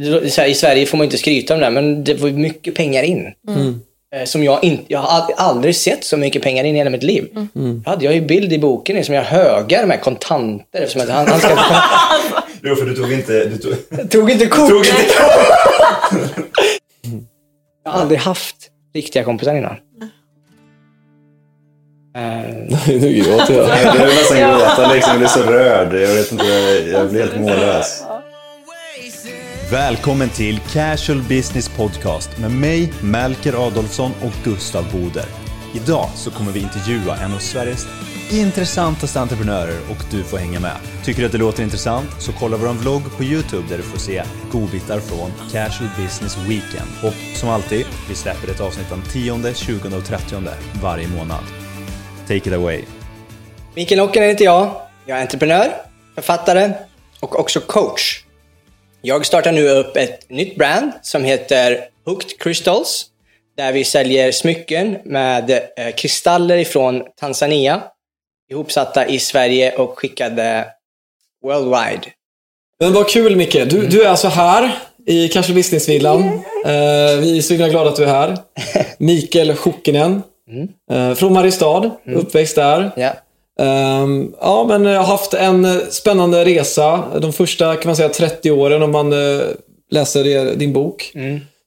Här, I Sverige får man inte skryta om det, men det var mycket pengar in. Eh, Som jag inte, jag har ald- aldrig sett så mycket pengar in i hela mitt liv. Jag hade jag ju bild i boken som jag högar med kontanter eftersom att han, han ska, Jo, för du tog inte... Du tog... tog inte kort. Tog inte Jag har aldrig haft riktiga kompisar innan. Eh, nu gråter jag. Jag blev nästan gråta liksom. Jag blev så rörd. Jag vet inte. Jag blev helt mållös. Välkommen till Casual Business Podcast med mig, Melker Adolfsson och Gustav Boder. Idag så kommer vi intervjua en av Sveriges intressantaste entreprenörer och du får hänga med. Tycker du att det låter intressant så kolla vår vlogg på Youtube där du får se godbitar från Casual Business Weekend. Och som alltid, vi släpper ett avsnitt den 10, 20 och 30 varje månad. Take it away. Mikael Ockenen heter jag. Jag är entreprenör, författare och också coach. Jag startar nu upp ett nytt brand som heter Hooked Crystals. Där vi säljer smycken med eh, kristaller ifrån Tanzania. Ihopsatta i Sverige och skickade worldwide. Men vad kul Micke. Du, du är alltså här i Casual Business-villan. Eh, vi är så himla glada att du är här. Mikael Schockenen. Eh, från Mariestad, uppväxt där. Ja. Ehm, ja, men jag har haft en eh, spännande resa. De första, kan man säga, 30 åren om man eh, läser er- din bok.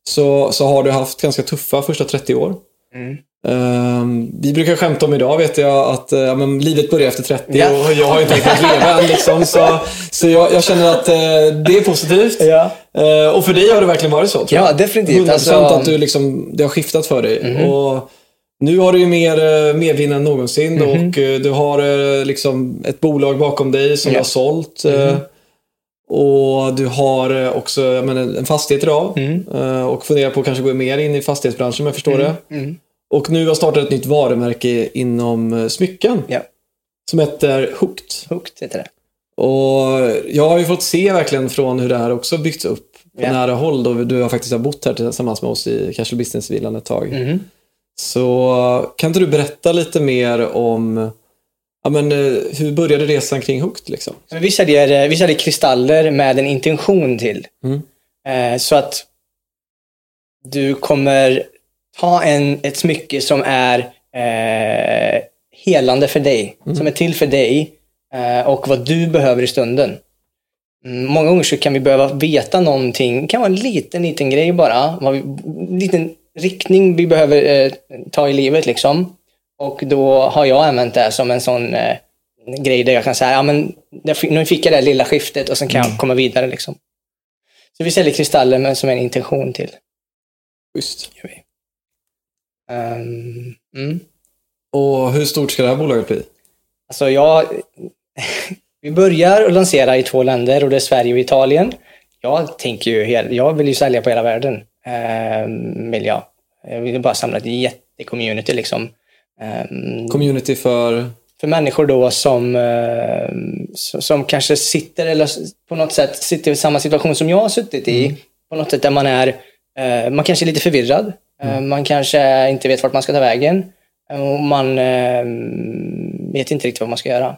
Så, så har du haft ganska tuffa första 30 år. Ehm, vi brukar skämta om idag, vet jag, att eh, ja, men livet börjar efter 30 Ja. och jag har inte tänkt leva än. Liksom, så så jag, jag känner att eh, det är positivt. Ja. Eh, och för dig har det verkligen varit så, tror Ja, jag. definitivt. 100% Alltså- att du liksom, det har skiftat för dig. Och nu har du ju mer eh, medvind än någonsin och eh, du har eh, liksom ett bolag bakom dig som Ja. du har sålt. eh, Och du har också menar, en fastighet idag eh, och funderar på att kanske gå mer in i fastighetsbranschen om jag förstår det. Och nu har startat ett nytt varumärke inom smycken Ja. som heter Hooked. Hooked heter det. Och jag har ju fått se verkligen från hur det här också byggts upp på Ja. nära håll då du har faktiskt bott här tillsammans med oss i Casual Business-villan ett tag. Mhm. Så kan inte du berätta lite mer om ja, men, eh, hur började resan kring Hooked? Liksom? Vi säljer, eh, vi säljer kristaller med en intention till. Mm. Eh, så att du kommer ta en, ett smycke som är eh, helande för dig. Som är till för dig eh, och vad du behöver i stunden. Mm, många gånger så kan vi behöva veta någonting. Det kan vara en liten, liten grej bara. En liten riktning vi behöver eh, ta i livet liksom. Och då har jag använt det som en sån eh, grej där jag kan säga, ja men nu fick jag det lilla skiftet och sen kan jag komma vidare liksom. Så vi säljer kristaller men som en intention till. Gör vi. Ehm, mm. Och hur stort ska det här bolaget bli? Alltså jag... vi börjar att lansera i två länder och det är Sverige och Italien. Jag tänker ju, jag vill ju sälja på hela världen. Ehm, vill jag. Jag vill bara samla ett jättecommunity liksom. Ehm, Community för... för människor då som, eh, som, kanske sitter, eller på något sätt sitter i samma situation som jag har suttit i. På något sätt där man är, eh, man kanske är lite förvirrad. Eh, Man kanske inte vet vart man ska ta vägen. Och man eh, vet inte riktigt vad man ska göra.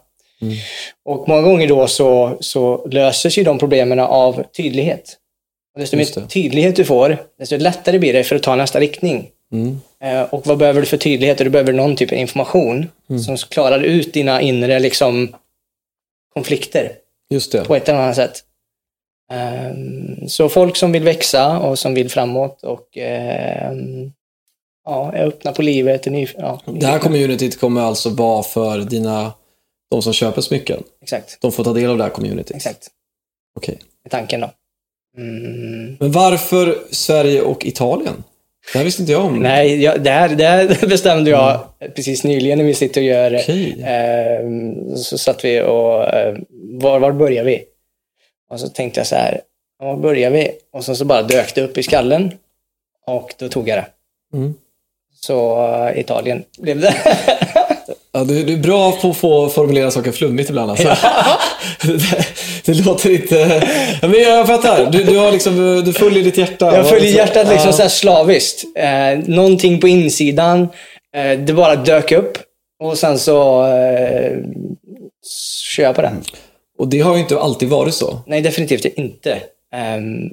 Och många gånger då så, så löses ju de problemen av tydlighet. Och desto Just mer det. tydlighet du får, desto lättare blir det för att ta nästa riktning. Mm. Eh, Och vad behöver du för tydlighet? Du behöver någon typ av information Mm. som klarar ut dina inre liksom, konflikter Just det. på ett eller annat sätt. Ehm, Så folk som vill växa och som vill framåt och ehm, ja, är öppna på livet. Är ny, ja, Det här communityt kommer alltså vara för dina, de som köper smycken. Exakt, De får ta del av det här communityt. exakt. Okej. är tanken då. Mm. Men varför Sverige och Italien? Det här visste inte jag om. Nej, jag, det, här, det här bestämde jag precis nyligen när vi sitter och gör... Okej. ehm, så satt vi och... eh, var, var börjar vi? Och så tänkte jag så här, var börjar vi? Och sen så bara dök det upp i skallen. Och då tog jag det. Mm. Så eh, Italien blev det. Ja, du, du är bra på att få formulera saker flummigt ibland alltså. det, det låter inte... Ja, men jag fattar. Du, du, har liksom, du följer ditt hjärta. Jag följer hjärtat liksom Ja. så här slaviskt. Eh, någonting på insidan, eh, det bara dök upp. Och sen så eh, kör jag på det. Och det har ju inte alltid varit så. Nej, definitivt inte. Ehm,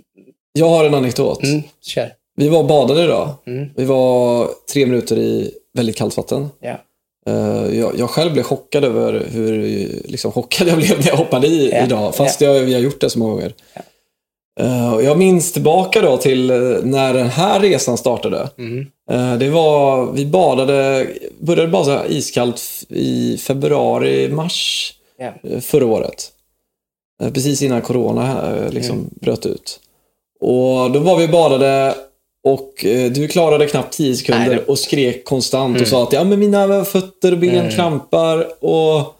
Jag har en anekdot. mm, kör. Vi var och badade idag. Mm. Vi var tre minuter i väldigt kallt vatten. Ja. Eh, Jag, jag själv blev chockad över hur liksom, chockad jag blev när jag hoppade i Ja, idag. Fast jag, vi har gjort det så många gånger. Och jag minns tillbaka då till eh, när den här resan startade. Mm. Eh, Det var, vi badade, började här iskallt i februari, mars förra året. Precis innan corona liksom Mm. bröt ut. Och då var vi badade och eh, du klarade knappt 10 sekunder Nej, det- och skrek konstant Mm. och sa att ja, men mina fötter och ben Mm. krampar. Och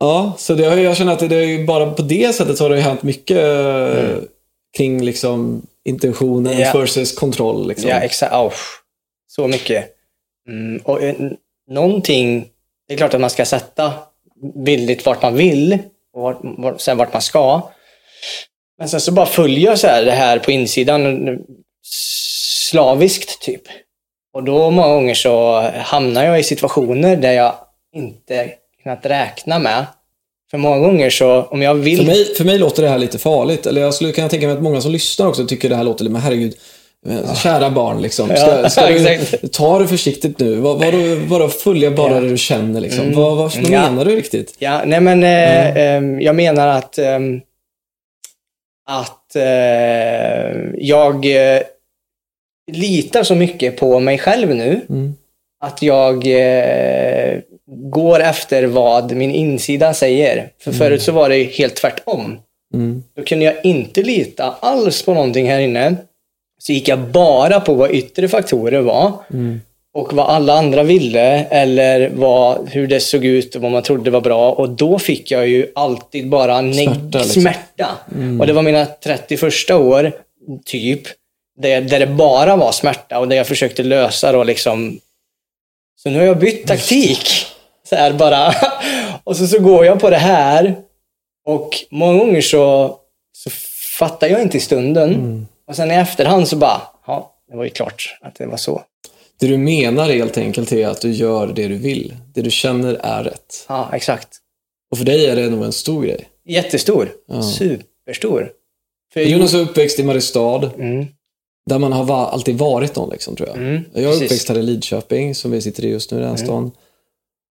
Ja, så det, har- jag känner att det, är ju bara på det sättet har det hänt mycket eh, kring liksom intentionen Mm. Ja. versus kontroll. Liksom. Ja, exakt. Oh, så mycket. Mm, och eh, n- någonting, det är klart att man ska sätta bildligt vart man vill och vart, vart, sen vart man ska. Men sen så bara följer jag så här det här på insidan eh, slaviskt typ. Och då många gånger så hamnar jag i situationer där jag inte kunnat räkna med. För många gånger så, om jag vill... För, mig, för mig låter det här lite farligt. Eller jag skulle kunna tänka mig att många som lyssnar också tycker det här låter lite, men herregud. eh, Kära barn, liksom. Ska, Ja, ska du, ta det försiktigt nu. Vad, vadå, vadå följa bara det du känner? Liksom? Vad, vad, vad Ja. menar du riktigt? Ja, nej men eh, ehm, jag menar att, ehm, att eh, jag eh, litar så mycket på mig själv nu Mm. att jag eh, går efter vad min insida säger. För förut så var det helt tvärtom. Mm. Då kunde jag inte lita alls på någonting här inne. Så gick jag bara på vad yttre faktorer var. Mm. Och vad alla andra ville eller vad, hur det såg ut och vad man trodde var bra. Och då fick jag ju alltid bara neg- Smärta, liksom. smärta. Och det var mina 31 år, typ, där, där det bara var smärta och där jag försökte lösa då liksom. Så nu har jag bytt taktik. Så här bara. Och så, så går jag på det här. Och många gånger så, så fattar jag inte i stunden. Och sen i efterhand så bara, ja, det var ju klart att det var så. Det du menar helt enkelt är att du gör det du vill. Det du känner är rätt. Ja, exakt. Och för dig är det nog en stor grej. Jättestor. Ja. Superstor. För Jonas är uppväxt i Mariestad. Mm. Där man har va- alltid varit någon, liksom, tror jag. Mm, jag är precis. uppväxt här i Lidköping, som vi sitter i just nu, i den här stan.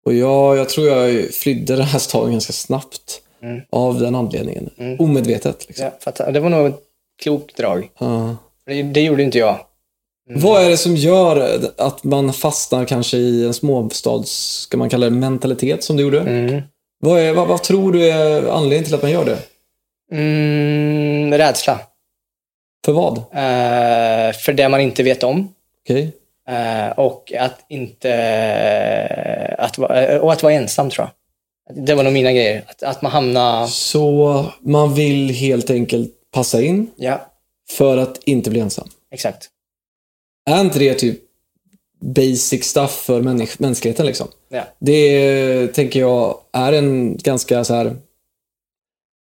Och jag, jag tror jag flydde den här staden ganska snabbt. Mm. Av den anledningen. Omedvetet. Liksom. Ja. Det var nog ett klokt drag. Ja. Det, det gjorde inte jag. Vad är det som gör att man fastnar kanske i en småstads, ska man kalla det mentalitet, som du gjorde? Mm. Vad, är, vad, vad tror du är anledningen till att man gör det? Mm, rädsla. För vad? Eh, för det man inte vet om. Okej? Eh, och att inte... Att, vara- och att vara ensam, tror jag. Det var nog mina grejer. Att, att man hamnar... Så man vill helt enkelt passa in Ja, för att inte bli ensam? exakt. Är inte det typ basic stuff för människ- mänskligheten liksom. Ja. Det tänker jag är en ganska så här.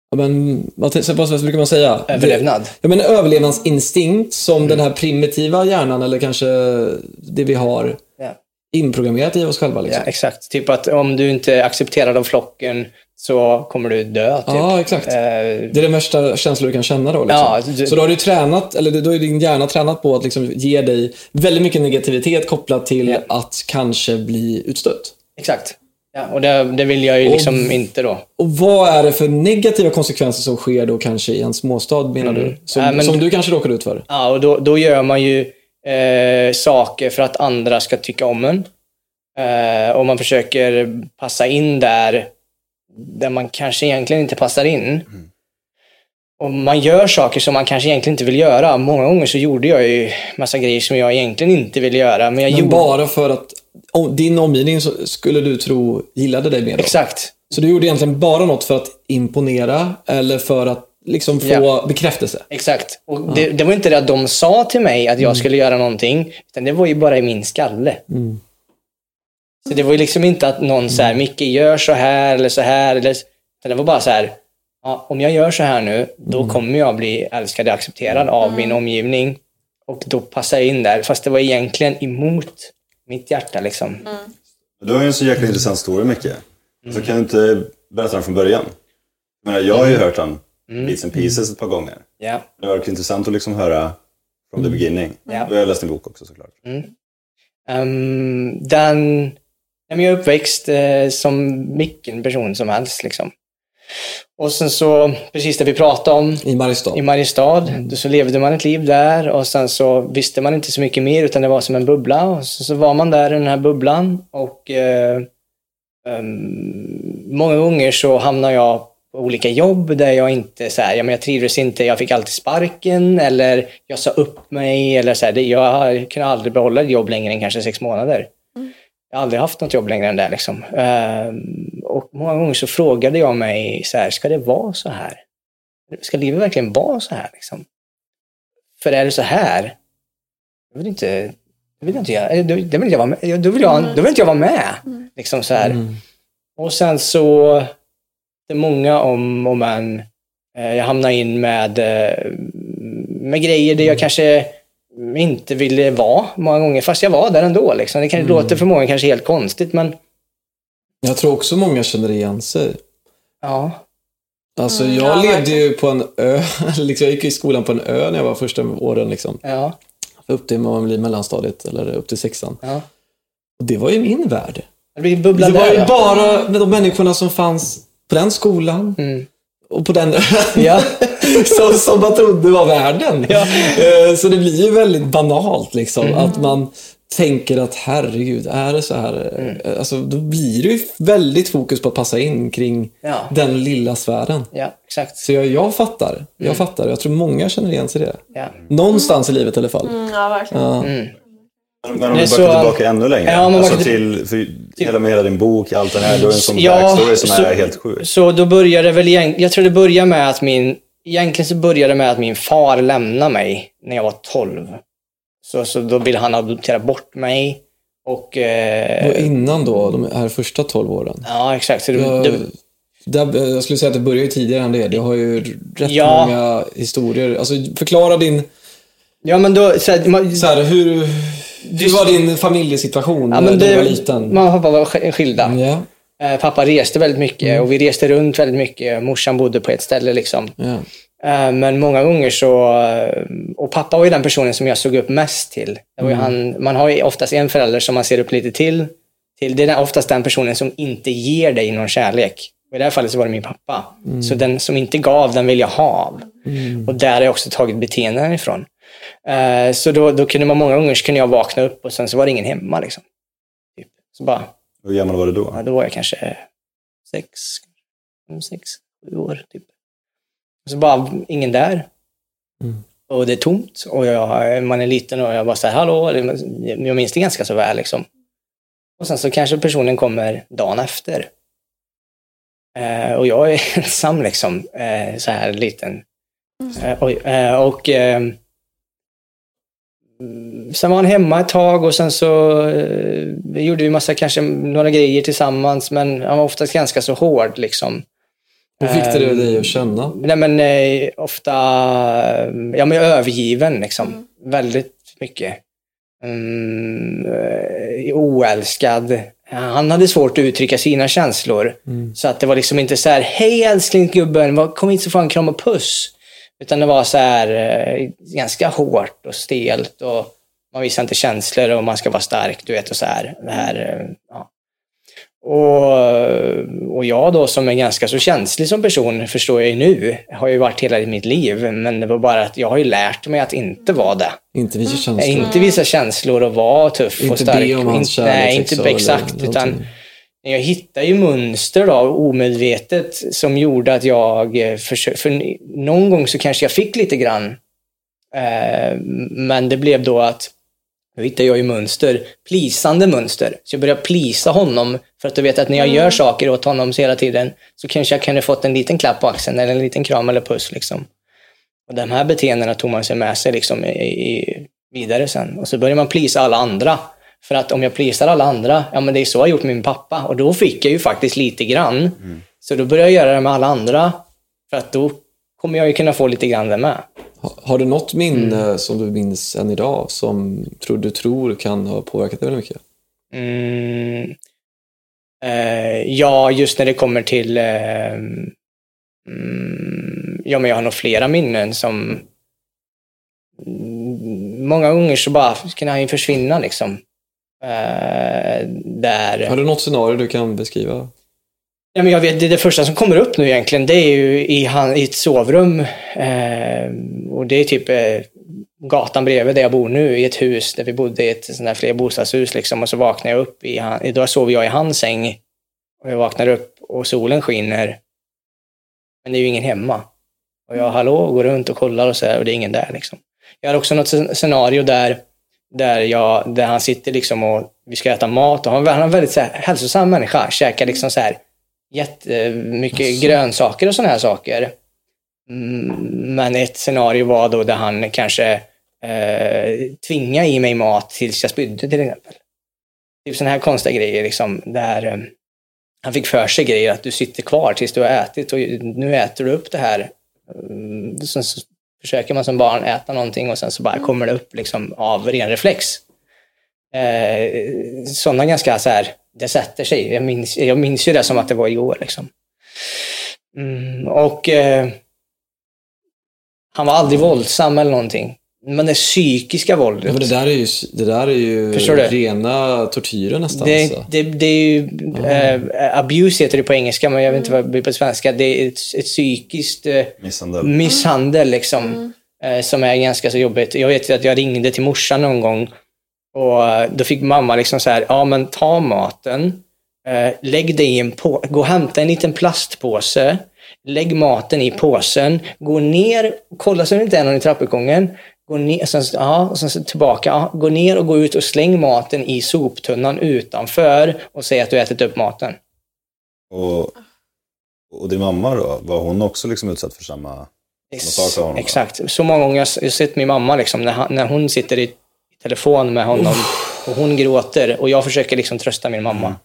Ja, men, vad, vad brukar man säga? Överlevnad. Ja, men en överlevnadsinstinkt som den här primitiva hjärnan eller kanske det vi har inprogrammerat i oss själva. Liksom. Ja, exakt. Typ att om du inte är accepterad av flocken så kommer du dö. Typ. Ja, exakt. Eh, Det är den värsta känslan du kan känna då. Liksom. Ja, du- Så då har du tränat, eller då är din hjärna tränat på att liksom ge dig väldigt mycket negativitet kopplat till Ja. att kanske bli utstött. exakt. Ja, och det, det vill jag ju liksom inte då. Och vad är det för negativa konsekvenser som sker då kanske i en småstad menar du? Som, Mm. Ja, men- som du kanske råkade ut för? Ja, och då, då gör man ju eh, saker för att andra ska tycka om en. Eh, och man försöker passa in där, där man kanske egentligen inte passar in. Och man gör saker som man kanske egentligen inte vill göra. Många gånger så gjorde jag ju massa grejer som jag egentligen inte ville göra. Men jag Men gjorde... bara för att om, din omgivning skulle du tro gillade dig mer då? Exakt. Så du gjorde egentligen bara något för att imponera eller för att liksom få Ja. bekräftelse? Exakt. Och det, det var inte det att de sa till mig att jag skulle göra någonting, utan det var ju bara i min skalle. Så det var ju liksom inte att någon så här, Micke gör så här eller så här. Eller, det var bara så här, ja, om jag gör så här nu, då kommer jag bli älskad och accepterad av min omgivning. Och då passar jag in där, fast det var egentligen emot mitt hjärta liksom. Du har ju en så jäkla intressant story Micke. Så kan du inte berätta den från början? Menar, jag har ju hört den bits and pieces ett par gånger. Ja. Det var intressant att liksom höra from the beginning. Och jag har läst din bok också såklart. Um, den, men jag är uppväxt eh, som vilken person som helst. Liksom. Och sen så, precis det vi pratade om, I Mariestad? i Mariestad, då så levde man ett liv där och sen så visste man inte så mycket mer utan det var som en bubbla. Och så, så var man där i den här bubblan och eh, ehm, många gånger så hamnade jag på olika jobb där jag inte så här, ja, men jag trivdes inte, jag fick alltid sparken eller jag sa upp mig eller så här, det, jag kunde aldrig behålla ett jobb längre än kanske sex månader. Jag har aldrig haft något jobb längre än det. Liksom. Ehm, och många gånger så frågade jag mig, så här, ska det vara så här? Ska livet verkligen vara så här? Liksom? För är det så här, jag vill inte, jag vill inte eller då, då vill jag vara med. Då vill, jag, då vill inte jag vara med. Liksom så här. Och sen så, det är många om och men. Eh, Jag hamnar in med, eh, med grejer där jag kanske inte ville vara många gånger, fast jag var där ändå. Liksom. Det kan, låter för många kanske helt konstigt, men Jag tror också många känner igen sig. ja. Alltså jag levde ju på en ö, liksom, jag gick i skolan på en ö när jag var första åren. Liksom. Ja, Upp till man blir mellanstadiet eller upp till sexan. ja. Och det var ju min värld. Det Det var där. ju ja. bara med de människorna som fanns på den skolan Mm. och på den ön. Ja. som, som man trodde var världen. Ja. Eh, Så det blir ju väldigt banalt liksom. Att man tänker att herregud, är det så här? Eh, Alltså, då blir det ju väldigt fokus på att passa in kring Ja. den lilla sfären. Ja, exakt. Så jag, jag fattar. Jag fattar. Jag tror många känner igen sig i det. Ja. Någonstans i livet i alla fall. Ja, verkligen. Ja. Men om Det vi är så- backar tillbaka ännu längre. Ja, men alltså backar till, för hela med hela din bok, allt det här. Du har en sån Ja, backstory som så- är helt sjuk. Så då började det väl egentligen, jag tror det började med att min, egentligen så började det med att min far lämnade mig när jag var 12. Så, så då ville han adoptera bort mig. Och, eh, Och innan då, de här första 12 åren. ja, exakt. Så det, Jag, det, där, jag skulle säga att det börjar tidigare än det. Du har ju rätt Ja. många historier. Alltså, förklara din... ja, men då, så här, man, Så här, hur, hur var din familjesituation ja, när du var liten? Mamma och pappa var sk- skilda. Ja, Eh, pappa reste väldigt mycket och vi reste runt väldigt mycket. Morsan bodde på ett ställe liksom. Eh, Men många gånger så, eh, och pappa var ju den personen som jag såg upp mest till. Ju han, man har ju oftast en förälder som man ser upp lite till. till. Det är oftast den personen som inte ger dig någon kärlek. Och I det här fallet så var det min pappa. Så den som inte gav, den vill jag ha av. Och där har jag också tagit beteenden ifrån. Eh, Så då, då kunde man många gånger så kunde jag vakna upp och sen så var det ingen hemma. Liksom. Typ. Så bara, Hur gammal var du då? Ja, då var jag kanske sex, fem, sex, sju år. Typ. Och så bara ingen där. Och det är tomt och jag, man är liten och jag bara säger hallå. Jag minns det ganska så väl liksom. Och sen så kanske personen kommer dagen efter. Eh, och jag är ensam liksom, eh, så här liten. Eh, oj, eh, och eh, sen var han hemma ett tag och sen så eh, gjorde vi massa, kanske några grejer tillsammans, men han var oftast ganska så hård liksom. Hur fick det dig att känna? Nej men eh, ofta, ja men övergiven liksom. Väldigt mycket. Mm, eh, oälskad. Han hade svårt att uttrycka sina känslor. Så att det var liksom inte så här, hej älskling gubben, kom hit så får han kram och puss. Utan det var så här eh, ganska hårt och stelt och man visar inte känslor och man ska vara stark, du vet och så här. Det här eh, ja. och, och jag då som är ganska så känslig som person, förstår jag ju nu, har ju varit hela mitt liv. Men det var bara att jag har ju lärt mig att inte vara det. Inte visa känslor. Inte visa känslor och vara tuff och Inte stark. be om hans Inte- kärlek, Nej, inte exakt. någonting. Jag hittar ju mönster då, omedvetet som gjorde att jag eh, försökte... För någon gång så kanske jag fick lite grann. Eh, men det blev då att då hittade jag ju mönster, plisande mönster. Så jag började plisa honom för att du vet att när jag gör saker åt honom så hela tiden så kanske jag kunde fått en liten klapp på axeln eller en liten kram eller puss. Liksom. Och de här beteendena tog man sig med sig liksom i, i, vidare sen. Och så började man plisa alla andra. För att om jag plisar alla andra, ja men det är så jag har gjort med min pappa. Och då fick jag ju faktiskt lite grann. Så då började jag göra det med alla andra. För att då kommer jag ju kunna få lite grann det med. Ha- Har du något minne Mm. som du minns än idag som tror, du tror kan ha påverkat dig väldigt mycket? Mm. Eh, ja, just när det kommer till... Eh, mm, ja, men jag har nog flera minnen som... Mm, många gånger så bara kan han ju försvinna liksom. Eh, där... Har du något scenario du kan beskriva? Ja, men jag vet, det, det första som kommer upp nu egentligen, det är ju i, han, i ett sovrum. Eh, och det är typ eh, gatan bredvid där jag bor nu, i ett hus där vi bodde i ett sånt där flerbostadshus. Liksom, och så vaknar jag upp i han, då sov jag i hans säng. Och jag vaknar upp och solen skiner. Men det är ju ingen hemma. Och jag, hallå, går runt och kollar och så här, och det är ingen där liksom. Jag har också något scen- scenario där, där, jag, där han sitter liksom och vi ska äta mat. Och han, han är en väldigt så här, hälsosam människa. Käkar liksom så här jättemycket grönsaker och sådana här saker. Mm, Men ett scenario var då där han kanske eh, tvingade i mig mat tills jag spydde till exempel. Typ sådana här konstiga grejer liksom, där eh, han fick för sig grejer att du sitter kvar tills du har ätit och nu äter du upp det här. Mm, så försöker man som barn äta någonting och sen så bara kommer det upp liksom av ren reflex. Eh, sådana ganska så här, det sätter sig. Jag minns, jag minns ju det som att det var igår. Liksom. Mm, och eh, han var aldrig våldsam eller någonting. Men det psykiska våldet. Ja, men det där är ju, det där är ju rena tortyren nästan. Det, alltså. det, det är ju, eh, abuse heter det på engelska, men jag vet inte vad det blir på svenska. Det är ett, ett psykiskt eh, Misshandel. misshandel liksom, eh, som är ganska så jobbigt. Jag vet att jag ringde till morsan någon gång och eh, då fick mamma liksom så här, ja men ta maten, eh, lägg det i en på gå och hämta en liten plastpåse, lägg maten i påsen, gå ner, kolla så det inte är någon i trappuppgången, gå ner, sen, ja, och sen så tillbaka, ja, gå ner och gå ut och släng maten i soptunnan utanför och säg att du ätit upp maten. Och, och din mamma då, var hon också liksom utsatt för samma... Samma sak? Exakt. Så många gånger har jag sett min mamma liksom, när, när hon sitter i telefon med honom och hon gråter och jag försöker liksom trösta min mamma.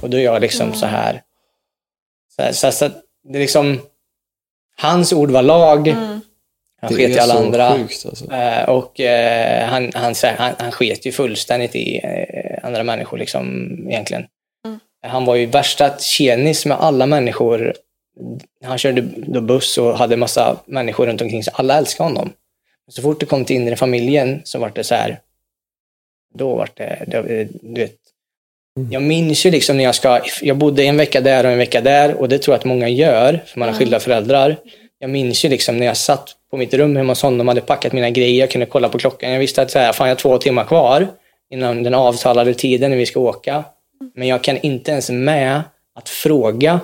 Och då är jag liksom så här. Så, här, så, så att det är liksom, hans ord var lag. Han Det sket i alla andra. sjukt alltså. Eh, och eh, han, han, han, han sket ju fullständigt i eh, andra människor liksom, egentligen. Han var ju värsta tjenis med alla människor. Han körde då buss och hade massa människor runt omkring sig. Alla älskade honom. Så fort det kom till inre familjen så var det så här. Då var det, det du vet. Jag minns ju liksom när jag ska, jag bodde en vecka där och en vecka där och det tror jag att många gör, för man har skilda föräldrar. Jag minns ju liksom när jag satt på mitt rum hemma hos honom, hade packat mina grejer, jag kunde kolla på klockan. Jag visste att så här, fan jag har två timmar kvar innan den avtalade tiden när vi ska åka. Men jag kan inte ens med att fråga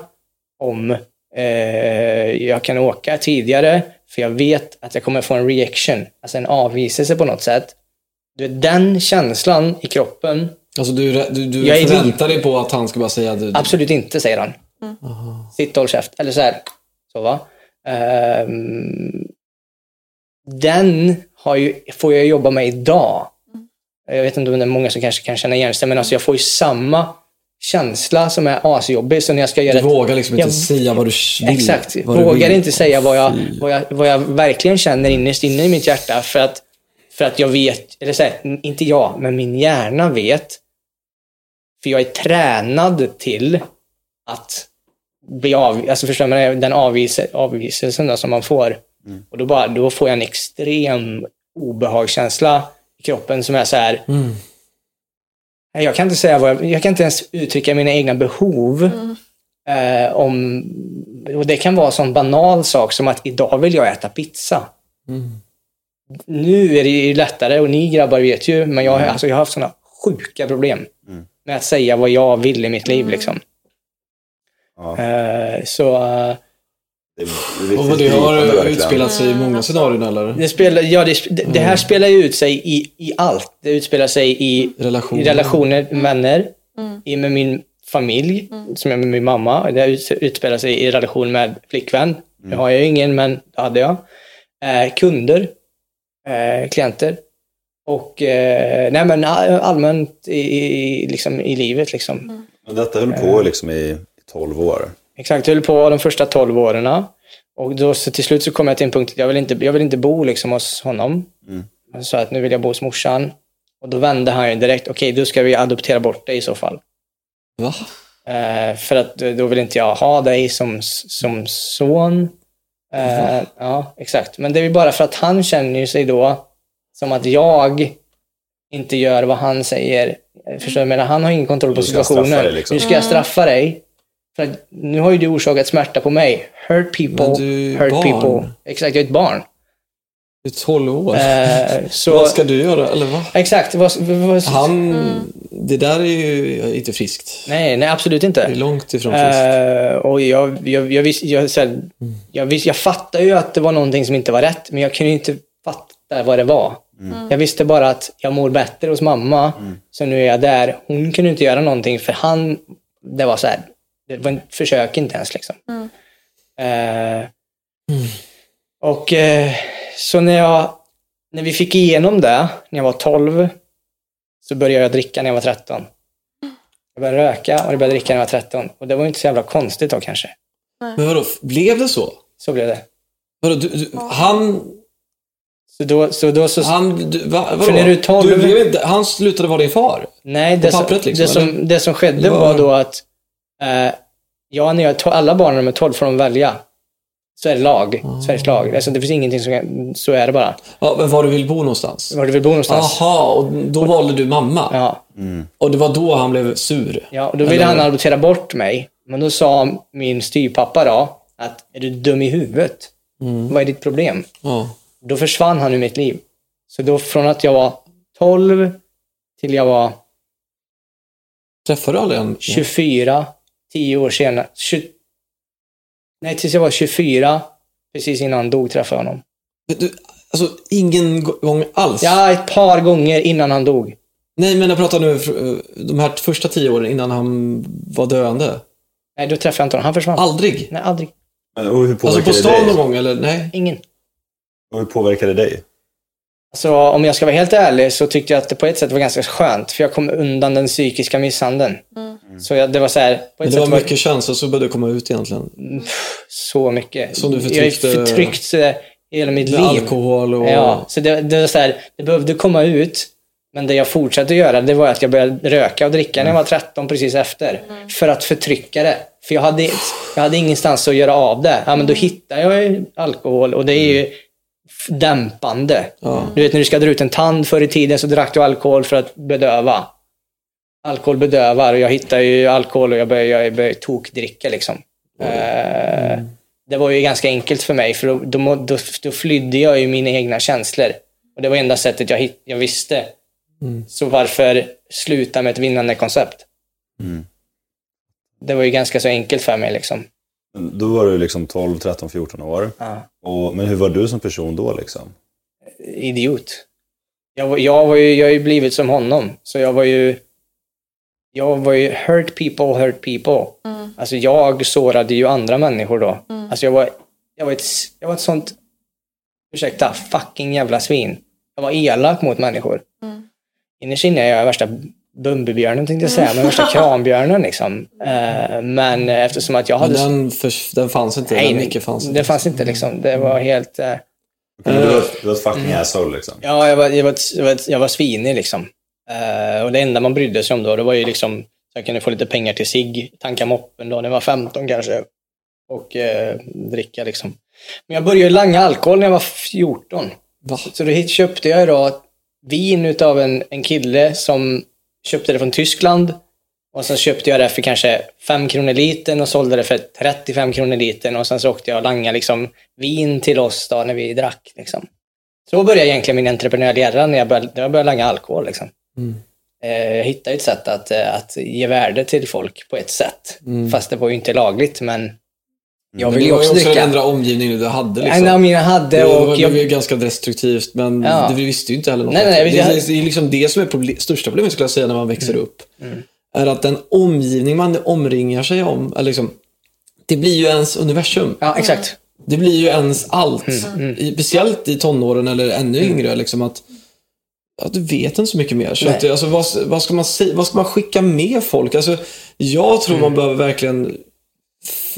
om eh, jag kan åka tidigare, för jag vet att jag kommer få en reaction, alltså en avviselse på något sätt. Du vet, den känslan i kroppen, Alltså du, du, du Jag förväntar dig på att han ska bara säga du, absolut inte, säger han. Sitt och håll käft. Eller så här, så va. Ehm, den ju, får jag jobba med idag. Jag vet inte om det är många som kanske kan känna igen sig, men alltså jag får ju samma känsla som är asjobbig. Så när jag ska göra Du vågar liksom inte Jag- säga vad du vill. Exakt. vad Vågar vill. inte säga vad jag, vad, jag, vad jag verkligen känner innerst inne i mitt hjärta. För att, för att jag vet, eller så här, inte jag, men min hjärna vet. För jag är tränad till att bli av, alltså förstår man den avvise, avviselsen som man får. Och då, bara, då får jag en extrem obehagskänsla i kroppen som är så här. Mm. Jag kan inte säga vad jag, jag kan inte ens uttrycka mina egna behov. Eh, om, och det kan vara en sån banal sak som att idag vill jag äta pizza. Nu är det ju lättare och ni grabbar vet ju, men jag, har- alltså, jag har haft såna sjuka problem med att säga vad jag vill i mitt liv. Liksom. Ja. Eh, så eh, Det Och vad det har utspelat sig i många scenarion eller? det, spelar, ja, det, det, det här spelar ju ut sig i, i allt. Det utspelar sig i Relationer. i relationer med vänner, i, med min familj, som är med min mamma. Det ut- utspelar sig i relation med flickvän. Nu har jag ju ingen, men det hade jag. Eh, kunder, eh, klienter och eh, nej, men all- allmänt i, i, liksom, i livet. Liksom. Men detta höll på liksom i i 12 år. Exakt, jag höll på de första 12 åren. Och då, så till slut så kom jag till en punkt att jag vill inte, jag vill inte bo liksom hos honom. Jag sa att nu vill jag bo hos morsan. Och då vände han ju direkt, okej då ska vi adoptera bort dig i så fall. Va? Eh, för att då vill inte jag ha dig som, som son. Eh, ja, exakt. Men det är ju bara för att han känner ju sig då som att jag inte gör vad han säger. Förstår du? Men han har ingen kontroll på situationen. liksom. Nu ska jag straffa dig. För att nu har ju du orsakat smärta på mig. Hurt people, du hurt barn. people. Exakt, jag är ett barn. Du är 12 år. Eh, så, Vad ska du göra? Eller vad? Exakt. Vad, vad, Han... Det där är ju inte friskt. Nej, nej, absolut Det inte. är långt ifrån friskt. Eh, och jag, jag, jag, vis, jag, så här, jag, vis, jag fattade ju att det var någonting som inte var rätt, men jag kunde ju inte fatta vad det var. Jag visste bara att jag mår bättre hos mamma, så nu är jag där. Hon kunde inte göra någonting, för han, det var så här, det försök inte ens liksom. Eh, Och eh, så när jag, när vi fick igenom det, när jag var 12, så började jag dricka när jag var 13. Jag började röka och jag började dricka när jag var 13. Och det var ju inte så jävla konstigt då kanske. Men vadå, blev det så? Så blev det. Vadå, du, du, han... Så då, så då så... han du, va, vadå? För när du är 12 Du blev inte, han slutade vara din far? nej, det, som, pappret liksom, det, som, det som skedde var då att eh, ja, när jag, alla barn när de är 12 får de välja. Så är det lag. Sveriges lag. Alltså, det finns ingenting som kan, så är det bara. Ja, men var du vill bo någonstans? Var du vill bo någonstans. Jaha, och då valde du mamma? Ja. Och det var då han blev sur? Ja, och då ville Eller- han adoptera bort mig. Men då sa min styrpappa då att är du dum i huvudet? Vad är ditt problem? Ja. Då försvann han ur mitt liv. Så då från att jag var 12 till jag var Träffade du aldrig en? 24, 10 år senare. 20, nej, tills jag var 24, precis innan han dog träffade jag honom. Du, alltså, ingen gång alls? Ja, ett par gånger innan han dog. Nej, men jag pratar nu eh, de här första tio åren innan han var döende. Nej, då träffade jag inte honom. Han försvann. Aldrig? Nej, aldrig. Men, och hur Alltså på stan någon gång, eller? Nej? Ingen. Och hur påverkade det dig? Så om jag ska vara helt ärlig så tyckte jag att det på ett sätt var ganska skönt. För jag kom undan den psykiska misshandeln. Så jag, det var så här, på ett det var sätt var mycket känslor som började komma ut egentligen. så mycket. Som du Jag förtryckte- är förtryckt eh, hela mitt liv. alkohol och... Ja, så det, det, var så här, det behövde komma ut. Men det jag fortsatte göra, det var att jag började röka och dricka när jag var 13 precis efter. För att förtrycka det. För jag hade, jag hade ingenstans att göra av det. Ja, men då hittade jag ju alkohol och det är ju dämpande. Du vet när du ska dra ut en tand förr i tiden så drack du alkohol för att bedöva. Alkohol bedövar och jag hittade ju alkohol och jag började, jag började tokdricka liksom. Eh, det var ju ganska enkelt för mig för då, då, då, då flydde jag ju mina egna känslor. Och det var enda sättet jag, hitt, jag visste. Så varför sluta med ett vinnande koncept? Det var ju ganska så enkelt för mig liksom. Då var du liksom 12, 13, 14 år. Ja. Och, men hur var du som person då liksom? Idiot. Jag, var- jag, var ju, jag har ju blivit som honom. Så jag var ju... Jag var ju hurt people, hurt people. Alltså jag sårade ju andra människor då. Alltså jag var, jag var ett, jag var ett sånt, ursäkta, fucking jävla svin. Jag var elak mot människor. innerst inne är jag värsta Bumbibjörnen tänkte jag säga, men värsta krambjörnen liksom. Eh, men eftersom att jag Men hade... den, för, den fanns inte. Nej, den mycket fanns inte. det fanns inte liksom. Det var helt... eh, Men du, var, du var ett fucking asshole liksom. Ja, jag var, jag var, jag var, jag var svinig liksom. Eh, och det enda man brydde sig om då, det var ju liksom så jag kunde få lite pengar till sig, tanka moppen då när jag var 15 kanske. Och eh, dricka liksom. Men jag började langa alkohol när jag var 14. Va? Så då köpte jag då vin utav en, en kille som köpte det från Tyskland. Och sen köpte jag det för kanske 5 kronor litern och sålde det för 35 kronor litern. Och sen så åkte jag och langade liksom vin till oss då när vi drack. Liksom. Så började egentligen min entreprenörgärra när jag började, när jag började langa alkohol. Liksom. Eh, Jag hittade ett sätt att, eh, att ge värde till folk på ett sätt. Fast det var ju inte lagligt, men jag Men vill det ju var ju också också den dricka. enda omgivningen du hade. Liksom. nej, jag hade det, och det jag, var ju ganska destruktivt, men Ja. du visste ju inte heller något. Nej, nej, nej, det, jag- det, det är liksom det som är problem, största problemet skulle jag säga när man växer Mm. upp. Är att den omgivning man omringar sig om, eller liksom, det blir ju ens universum. ja, exakt. Det blir ju ens allt. Mm, I, speciellt i tonåren eller ännu yngre. Liksom att, att du vet inte så mycket mer. Så att, alltså, vad, vad, ska man säga, vad ska man skicka med folk? Alltså, jag tror Mm. man behöver verkligen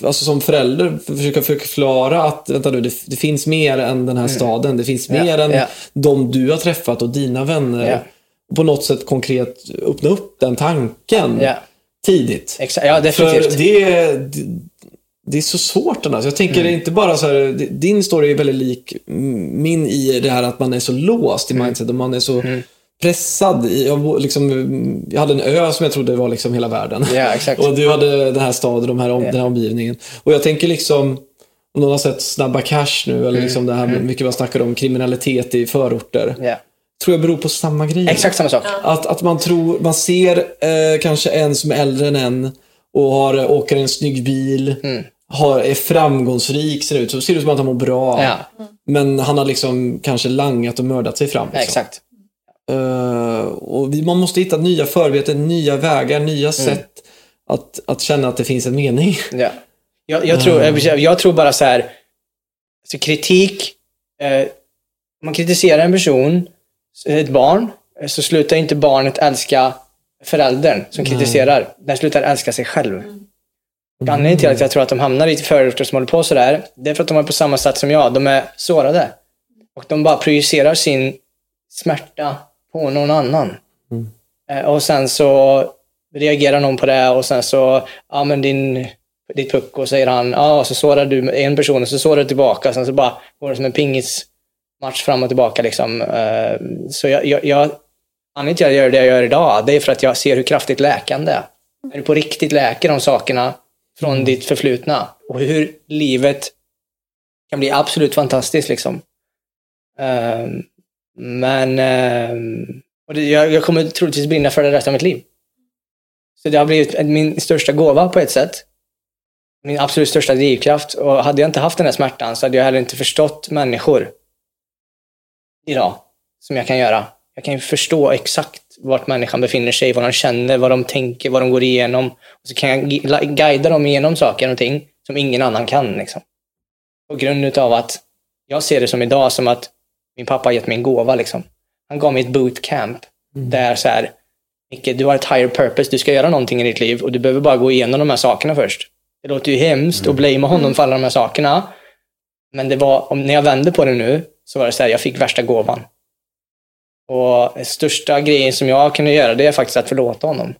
Alltså som förälder försöka förklara att vänta nu, det, det finns mer än den här staden. Det finns Mm. Mer än ja. de du har träffat och dina vänner. Och på något sätt konkret öppna upp den tanken Ja, tidigt. exakt. ja För definitivt. det, det, det är så svårt den här. Så jag tänker Mm. inte bara så här, di- din story är väldigt lik min i det här att man är så låst Mm. i mindset och man är så pressad. I, jag, liksom, jag hade en ö som jag trodde var liksom hela världen. Ja, exakt. och du hade den här staden, de här, om, den här omgivningen. Och jag tänker liksom, om någon har sett Snabba Cash nu, Mm. eller liksom det här mycket man snackar om kriminalitet i förorter. Ja. Tror jag beror på samma grej. Exakt samma sak. Att, att man tror, man ser eh, kanske en som är äldre än en och har, åker en snygg bil, Mm. har, är framgångsrik, ser ut så ser det ut som att han mår bra. Men han har liksom kanske langat och mördat sig fram. Liksom. exakt. Eh, och vi, man måste hitta nya förarbeten, nya vägar, nya Mm. sätt att, att känna att det finns en mening. Ja. Jag, jag, tror, jag, jag tror bara så här, alltså kritik, eh, man kritiserar en person, ett barn, eh, så slutar inte barnet älska föräldern som kritiserar. Den slutar älska sig själv. Och Anledningen till att jag tror att de hamnar i förorter som håller på sådär, det är för att de är på samma sätt som jag. De är sårade. Och de bara projicerar sin smärta på någon annan. Eh, Och sen så reagerar någon på det och sen så, ja men din, ditt pucko säger han, ja och så sårar du en person och så sårar du tillbaka. Sen så bara går det som en pingismatch fram och tillbaka liksom. Eh, Så jag, jag, jag anledningen till att jag gör det jag gör idag, det är för att jag ser hur kraftigt läkande det är. När du på riktigt läker de sakerna från ditt förflutna och hur livet kan bli absolut fantastiskt liksom. Ehm, men ehm, och det, jag, jag kommer troligtvis brinna för det resten av mitt liv. Så det har blivit min största gåva på ett sätt. Min absolut största drivkraft. Och hade jag inte haft den här smärtan så hade jag heller inte förstått människor idag som jag kan göra. Jag kan ju förstå exakt vart människan befinner sig, vad de känner, vad de tänker, vad de går igenom. Och så kan jag guida dem igenom saker och ting som ingen annan kan. Liksom. På grund utav att jag ser det som idag som att min pappa har gett mig en gåva. Liksom. Han gav mig ett bootcamp. Där så här, Micke, du har ett higher purpose, du ska göra någonting i ditt liv och du behöver bara gå igenom de här sakerna först. Det låter ju hemskt att blamea honom för alla de här sakerna. Men det var, om, när jag vände på det nu, så var det så här, jag fick värsta gåvan. Och största grejen som jag kunde göra, det är faktiskt att förlåta honom.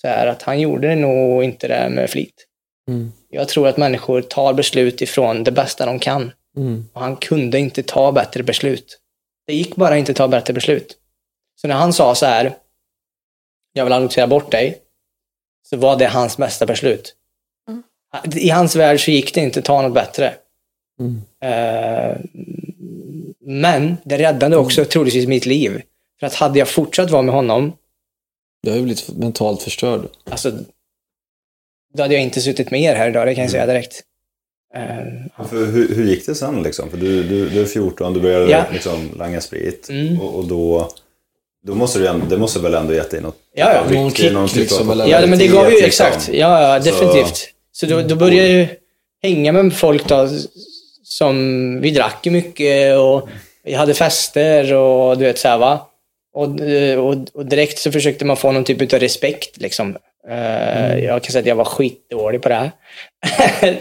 Så här, att han gjorde nog inte det med flit. Mm. Jag tror att människor tar beslut ifrån det bästa de kan. Mm. Och han kunde inte ta bättre beslut. Det gick bara inte att ta bättre beslut. Så när han sa så här, jag vill adoptera bort dig, så var det hans bästa beslut. I hans värld så gick det inte att ta något bättre. Mm. Eh, men det räddade också troligtvis mitt liv. För att hade jag fortsatt vara med honom, Jag har ju blivit mentalt förstörd. alltså, då hade jag inte suttit med er här idag, det kan jag säga direkt. Eh, För hur, hur gick det sen liksom? För du, du, du är 14, du började Ja. liksom langa sprit. Mm. Och, och då, då måste du, ändå- det måste väl ändå gett dig något? Ja, ja. något Någon kick någon typ liksom, av Ja, men det gav ju popularitet, exakt. liksom. Ja, ja Så- definitivt. Så, då, då började jag ju hänga med folk då som, vi drack ju mycket och vi hade fester och du vet så här va. Och, eh, och, och direkt så försökte man få någon typ av respekt. Liksom. Eh, Jag kan säga att jag var skitdålig på det här.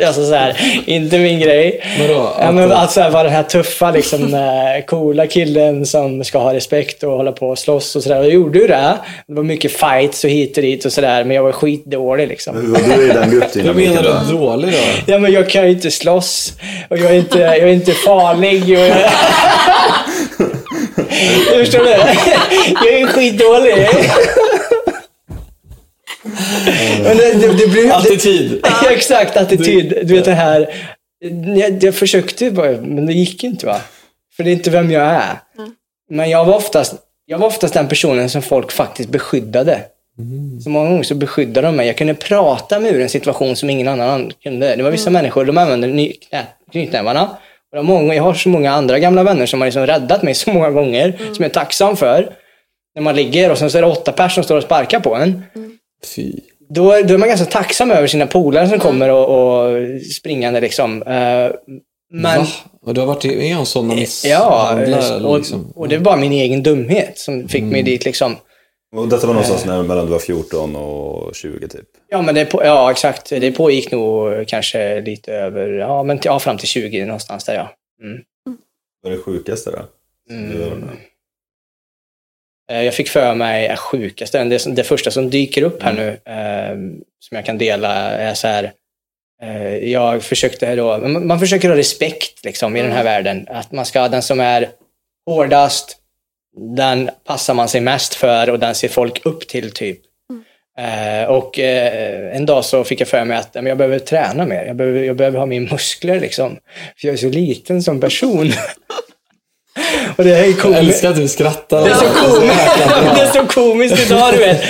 alltså så här, inte min grej. Vadå? Ja, men Att- alltså vara den här tuffa, liksom, eh, coola killen som ska ha respekt och hålla på och slåss och sådär. Jag gjorde ju det. Det var mycket fights och hit och dit och sådär. Men jag var skitdålig liksom. Hur var du i den Hur gruppdynamiken menar då? du dålig då? Ja, men jag kan ju inte slåss. Och jag är inte, jag är inte farlig. Och jag... Förstår du? Jag är skitdålig. Men det, det, det blir, det, Attityd. Ja, exakt, attityd. Du vet det här. Jag, jag försökte bara, men det gick inte va. För det är inte vem jag är. Men jag var, oftast, jag var oftast den personen som folk faktiskt beskyddade. Så många gånger så beskyddade de mig. Jag kunde prata mig ur en situation som ingen annan kunde. Det var vissa människor, de använde knytnävarna. Och det var många, jag har så många andra gamla vänner som har liksom räddat mig så många gånger, som jag är tacksam för. När man ligger och sen så är det åtta personer som står och sparkar på en Fy. då, är- då är man ganska tacksam över sina polare som kommer och, och springande liksom. Eh, men, Va? Och du har varit med om sådana ja, misshandlar? och, liksom. och det var bara min egen dumhet som fick mig dit liksom. Och detta var någonstans när, mellan du var 14 och 20 typ. Ja, men det, på, ja, exakt. Det pågick nog kanske lite över, ja, men ja, fram till 20 någonstans där ja. Mm. Vad är det sjukaste då? Mm. Du var med. Eh, Jag fick för mig, är sjukaste, det, det första som dyker upp här nu, eh, som jag kan dela, är så här. Eh, jag försökte då, man, försöker ha respekt liksom, i den här världen. Att man ska, den som är hårdast, den passar man sig mest för och den ser folk upp till typ. Eh, och eh, en dag så fick jag för mig att jag behöver träna mer. Jag behöver, jag behöver ha mer muskler liksom. För jag är så liten som person. och det är Jag komiskt. älskar att du skrattar. Det är så komiskt, det är så komiskt idag, du vet.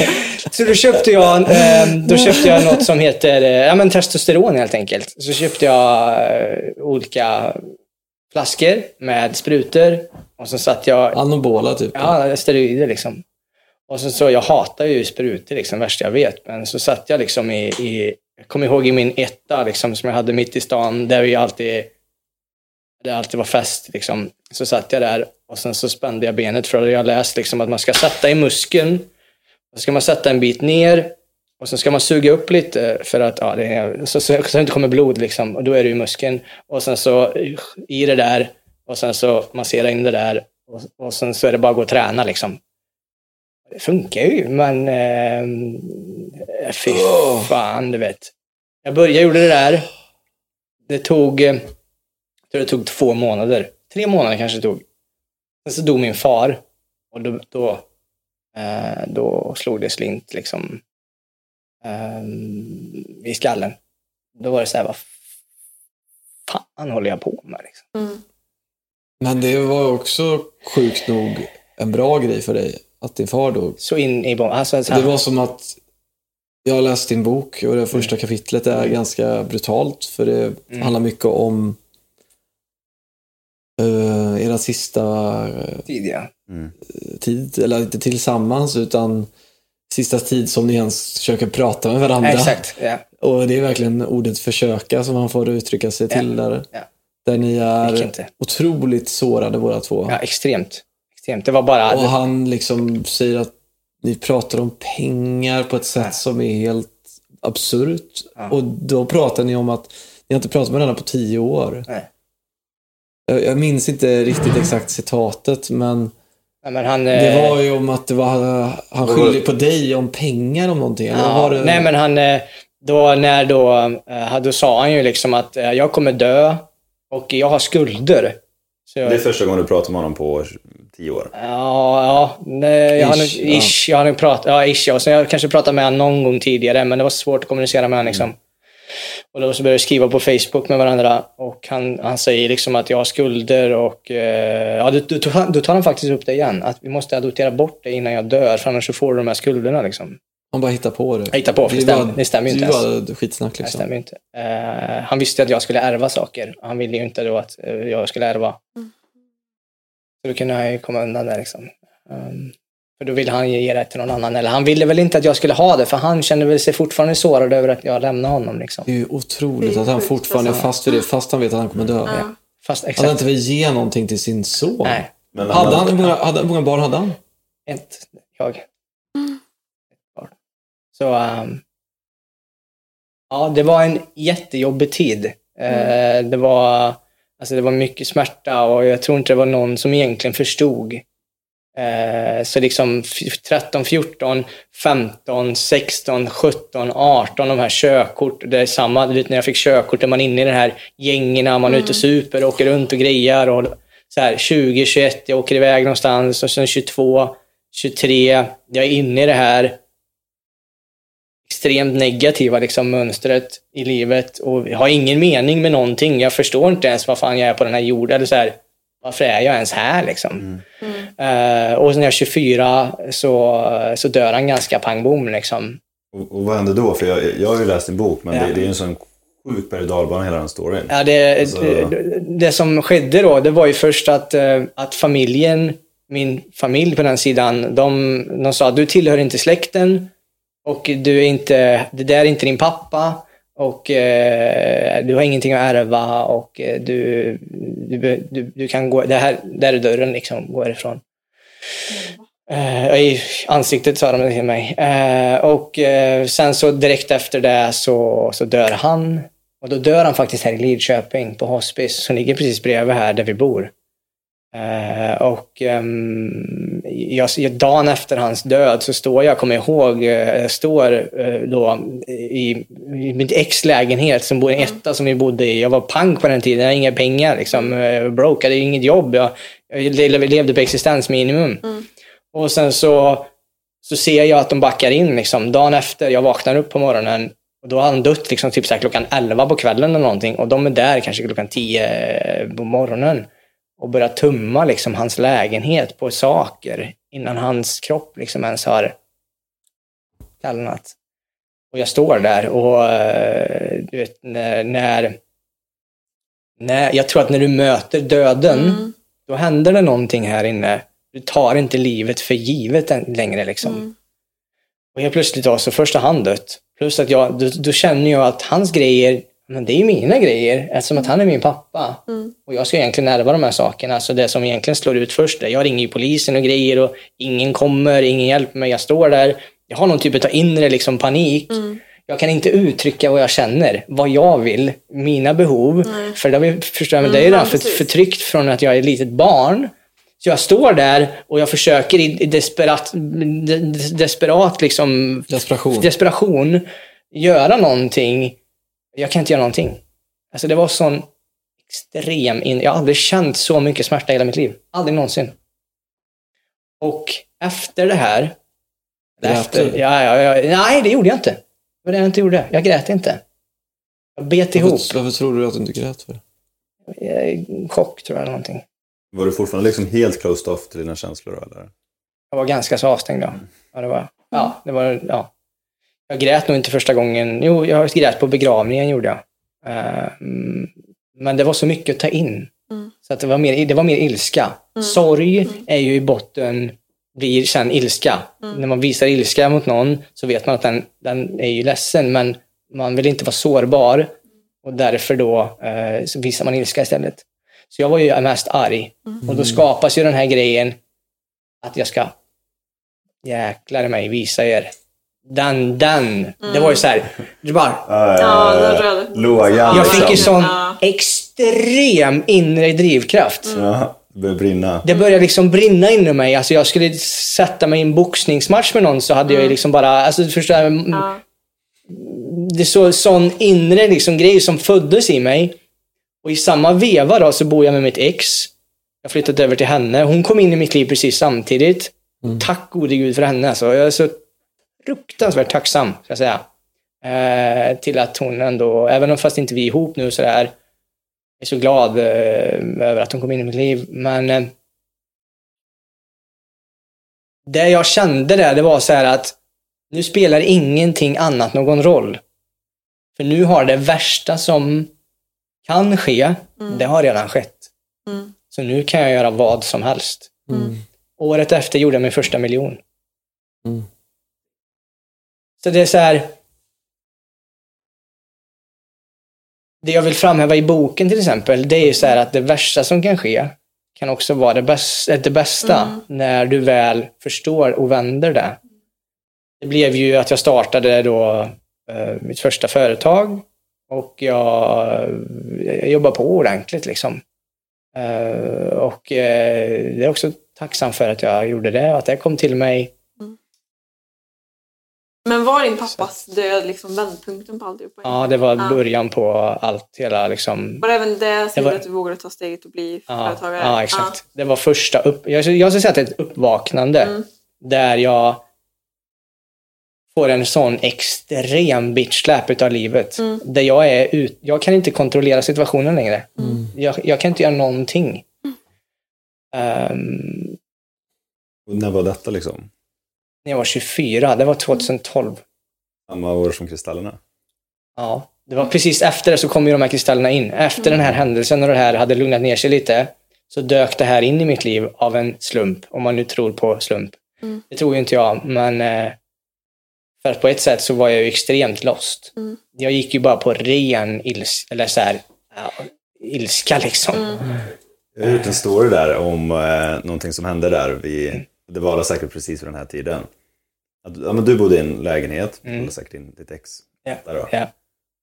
Så då köpte jag, eh, då köpte jag något som heter eh, ja, men testosteron helt enkelt. Så köpte jag eh, olika flaskor med sprutor och så satt jag, Anabola typ. ja, steroider liksom. Och så, så jag hatar ju sprutor liksom, värst jag vet. Men så satt jag liksom i, i jag kommer ihåg i min etta liksom, som jag hade mitt i stan, där vi alltid, det alltid var fest liksom. Så satt jag där och sen så spände jag benet för att jag läst liksom att man ska sätta i muskeln. Så ska man sätta en bit ner och sen ska man suga upp lite för att ja, det är, så, så, så det inte kommer blod liksom. Och då är det i muskeln. Och sen så i det där och sen så massera in det där och, och sen så är det bara att gå och träna liksom. Det funkar ju, men eh, fy fan, du vet. Jag började, jag gjorde det där. Det tog, eh, tror det tog två månader. Tre månader kanske det tog. Sen så dog min far. Och då, då, eh, då slog det slint liksom eh, i skallen. Då var det så här, vad fan håller jag på med? Liksom. Men det var också sjukt nog en bra grej för dig att din far dog. Så in i bomben. Alltså, så här, Det var som att jag har läst din bok och det första kapitlet är ganska brutalt för det Mm. handlar mycket om uh, era sista eh, tidiga. tid, eller inte tillsammans utan sista tid som ni ens försöker prata med varandra. Exakt. Ja. Och det är verkligen ordet försöka som man får uttrycka sig till där. Ja. Där ni är otroligt sårade båda två. ja, extremt. extremt. Det var bara... Och han liksom säger att ni pratar om pengar på ett sätt som är helt absurt. Ja. Och då pratar ni om att ni har inte pratat med varandra på tio år. Nej. Jag, jag minns inte riktigt exakt citatet, men Ja, men han, det eh, var ju om att det var, han skyllde på dig om pengar om någonting. Ja, var det, Nej, men han... eh, Då, när då, eh, då sa han ju liksom att jag kommer dö och jag har skulder. Så jag, Det är första gången du pratar med honom på 10 år. Ja, ja. Nej, jag har nog, Ish, ja. ish, jag har nog pratat, ja, ish, ja. Sen jag kanske pratat med honom någon gång tidigare, men det var svårt att kommunicera med honom. Liksom. Och då så började vi skriva på Facebook med varandra och han, han säger liksom att jag har skulder och eh, ja, då, då, tar- då tar han faktiskt upp det igen. Att vi måste adoptera bort det innan jag dör, för annars så får du de här skulderna. Liksom. Han bara hittar på det. Jag hittar på, för det var- stämmer- det stämmer ju inte Det ens. var skitsnack Det liksom. stämmer ju inte. Eh, han visste att jag skulle ärva saker. Han ville ju inte då att eh, jag skulle ärva. Så då kunde han ju komma undan där liksom. Um, för då ville han ju ge det till någon annan. Eller han ville väl inte att jag skulle ha det, för han kände väl sig fortfarande sårad över att jag lämnade honom. Liksom. Det är ju otroligt är att han fortfarande är alltså. fast vid det, fast han vet att han kommer dö. Ja. Fast Att han exakt. inte vill ge någonting till sin son. Nej. Men Hade han, hur, många, hade, hur många barn hade han? Ett, jag. Barn. Så ehm, ja, det var en jättejobbig tid. Eh, det, var, alltså det var mycket smärta och jag tror inte det var någon som egentligen förstod. Eh, så liksom f- 13, 14, 15, 16, 17, 18, de här körkort. Det är samma, när jag fick körkort, är man inne i de här gängerna, man är ute och super, åker runt och grejar. Och så här, 20, 21, jag åker iväg någonstans och sen 22, 23, jag är inne i det här extremt negativa liksom, mönstret i livet och har ingen mening med någonting. Jag förstår inte ens vad fan jag är på den här jorden. Eller så här, varför är jag ens här liksom? Eh, och när jag är 24 så, så dör han ganska pang bom liksom. Och, och vad hände då? För jag, jag har ju läst din bok, men Ja. det, det är ju en sån sjuk berg och hela den storyn. Ja, det, Alltså- det, det som skedde då, det var ju först att, eh, att familjen, min familj på den sidan, de, de sa du tillhör inte släkten och du är inte, det där är inte din pappa och eh, du har ingenting att ärva och eh, du, du, du, du kan gå, det här, där är dörren liksom, gå härifrån. Eh, I ansiktet sa de det till mig. Eh, och eh, sen så direkt efter det så, så dör han. Och då dör han faktiskt här i Lidköping på hospice som ligger precis bredvid här där vi bor. Eh, och ehm, jag, dagen efter hans död så står jag, kommer ihåg, eh, står eh, då i, i mitt ex lägenhet som bor i en etta som vi bodde i. Jag var pank på den tiden, jag hade inga pengar, liksom, eh, broke, jag hade inget jobb. Jag, jag le- levde på existensminimum. Och sen så, så ser jag att de backar in liksom. Dagen efter, jag vaknar upp på morgonen och då har han dött liksom typ så klockan 11 på kvällen eller någonting. Och de är där kanske klockan 10 på morgonen och börjar tumma liksom hans lägenhet på saker innan hans kropp liksom ens har kallnat. Och jag står där och eh, du vet när, när, jag tror att när du möter döden då händer det någonting här inne. Du tar inte livet för givet än- längre liksom. Och helt plötsligt då, så först har han dött. Plus att jag, då, då känner jag att hans grejer, men det är ju mina grejer eftersom att han är min pappa. Och jag ska egentligen ärva de här sakerna. Så det som egentligen slår ut först, är, jag ringer ju polisen och grejer och ingen kommer, ingen hjälper mig. Jag står där. Jag har någon typ av inre liksom panik. Jag kan inte uttrycka vad jag känner, vad jag vill, mina behov. För det, har vi- förstår men det är ju redan för, förtryckt från att jag är ett litet barn. Så jag står där och jag försöker i, i desperat, de, de- desperat liksom, Desperation. desperation göra någonting. Jag kan inte göra någonting. Alltså det var sån extrem... In, jag har aldrig känt så mycket smärta i hela mitt liv. Aldrig någonsin. Och efter det här... Efter, ja, ja, ja, nej, det gjorde jag inte. Det var det jag inte gjorde. Jag grät inte. Jag bet ihop. Varför, varför tror du att du inte grät för? Eh, Chock, tror jag, eller någonting. Var du fortfarande liksom helt closed off till dina känslor eller? Jag var ganska så avstängd då. Ja, det var, ja, det var, ja. Jag grät nog inte första gången. Jo, jag grät på begravningen gjorde jag. Eh, mm, men det var så mycket att ta in. Så att det, var mer, det var mer ilska. Sorg är ju i botten, blir sen ilska. När man visar ilska mot någon så vet man att den, den är ju ledsen, men man vill inte vara sårbar. Och därför då eh, så visar man ilska istället. Så jag var ju mest arg. Och då skapas ju den här grejen att jag ska jäklar mig visa er. Den, den. Det var ju så här, det bara, Ja, tror jag. Lågan jag fick ju liksom. sån Ja. extrem inre drivkraft. Ja, det började brinna. Det började liksom brinna inom mig. Alltså jag skulle sätta mig i en boxningsmatch med någon så hade jag ju liksom bara, alltså du förstår, Ja. det är så, sån inre liksom grej som föddes i mig. Och i samma veva då så bor jag med mitt ex. Jag flyttat över till henne. Hon kom in i mitt liv precis samtidigt. Tack gode gud för henne. Alltså. Jag är så fruktansvärt tacksam, ska jag säga. Eh, till att hon ändå, även om fast inte vi är ihop nu så där, är så glad eh, över att hon kom in i mitt liv. Men eh, det jag kände där, det var så här att nu spelar ingenting annat någon roll. För nu har det värsta som kan ske, det har redan skett. Så nu kan jag göra vad som helst. Året efter gjorde jag min första miljon. Mm. Så det är så här. Det jag vill framhäva i boken till exempel, det är ju så här att det värsta som kan ske, kan också vara det, bäst, det bästa när du väl förstår och vänder det. Det blev ju att jag startade då eh, mitt första företag och jag, jag jobbar på ordentligt liksom. Eh, och eh, det är också tacksam för att jag gjorde det och att det kom till mig. Var din pappas död liksom vändpunkten på alltihopa? Ja, det var Ja. början på allt, hela liksom. Var det även det som gjorde att du vågade ta steget och bli Ja, företagare? ja exakt. Det var första upp... Jag, jag skulle säga att det är ett uppvaknande Mm. där jag får en sån extrem bitch-släp utav livet. Mm. Där jag är ut... Jag kan inte kontrollera situationen längre. Jag, jag kan inte göra någonting. Och när var detta liksom? När jag var 24, det var 2012. Samma år som Kristallerna? Ja, det var precis efter det så kom ju de här kristallerna in. Efter den här händelsen och det här hade lugnat ner sig lite så dök det här in i mitt liv av en slump, om man nu tror på slump. Mm. Det tror ju inte jag, men eh, för att på ett sätt så var jag ju extremt lost. Mm. Jag gick ju bara på ren ils eller så här, ja, ilska liksom. Mm. Jag har gjort en story där om eh, någonting som hände där. Vi, det var säkert precis vid den här tiden. Att, ja, men du bodde i en lägenhet, Mm. och säkert din, ditt ex. Ja. Där då. Ja.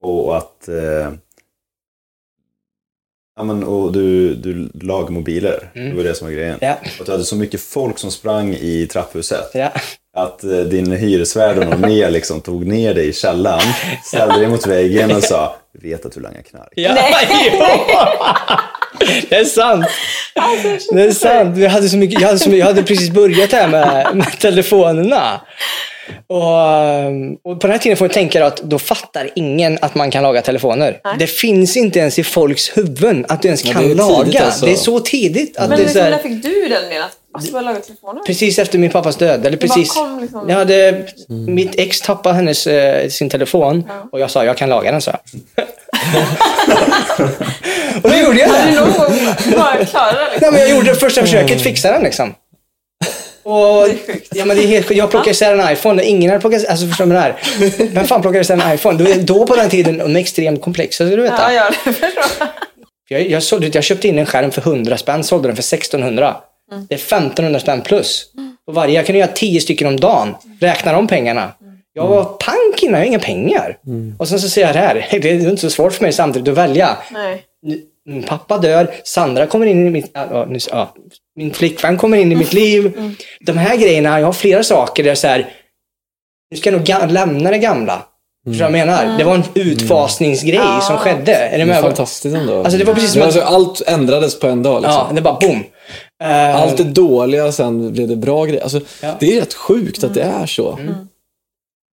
Och att eh, ja, men, och du, du lag mobiler. Mm. Det var det som var grejen. Ja. Och att du hade så mycket folk som sprang i trapphuset. Att eh, din hyresvärd och mer liksom tog ner dig i källaren, ställde dig mot väggen och sa vet att du langar knark. Ja, ja. Det är sant. Det är sant. Vi hade så mycket, jag, hade så mycket, jag hade precis börjat här med, med telefonerna. Och, um, och på den här tiden får man tänka att då fattar ingen att man kan laga telefoner. Det finns inte ens i folks huvuden att du ens Ja, kan det tidigt laga. alltså. Det är så tidigt. Att Men det är liksom, när fick du den med att alltså, börja laga telefoner? precis efter min pappas död. Eller precis. kom liksom- Jag hade, Mitt ex tappade hennes, eh, sin telefon och jag sa jag kan laga den, så. och då gjorde jag det. någon gång bara klarat? Nej, Liksom? men jag gjorde första försöket, fixa den liksom. Och, ja, men det är helt, jag plockade isär en iPhone, ingen hade plockat alltså förstår du det här? Vem fan plockade isär en iPhone? Då, då på den tiden, de är extremt komplexa, ska du veta. Ja, ja, det förstår jag. Jag, jag, sålde, jag köpte in en skärm för 100 spänn, sålde den för 1600. Det är 1500 spänn plus. Och varje, jag kunde göra 10 stycken om dagen. Räkna de pengarna. Jag var pank innan, jag har inga pengar. Och sen så säger jag det här, det är inte så svårt för mig samtidigt att välja. Nej. Pappa dör, Sandra kommer in i mitt... Ja, nu- ja, min flickvän kommer in i mitt liv. De här grejerna, jag har flera saker där så här, nu ska jag nog lämna det gamla. Vad jag menar? Det var en utfasningsgrej som skedde. Är ni Det är fantastiskt ändå. Alltså det var precis som alltså, att... allt ändrades på en dag. Liksom. Ja, det bara boom. Eh, Allt det dåliga, sen blev det bra grejer. Alltså, Ja. Det är rätt sjukt att det är så.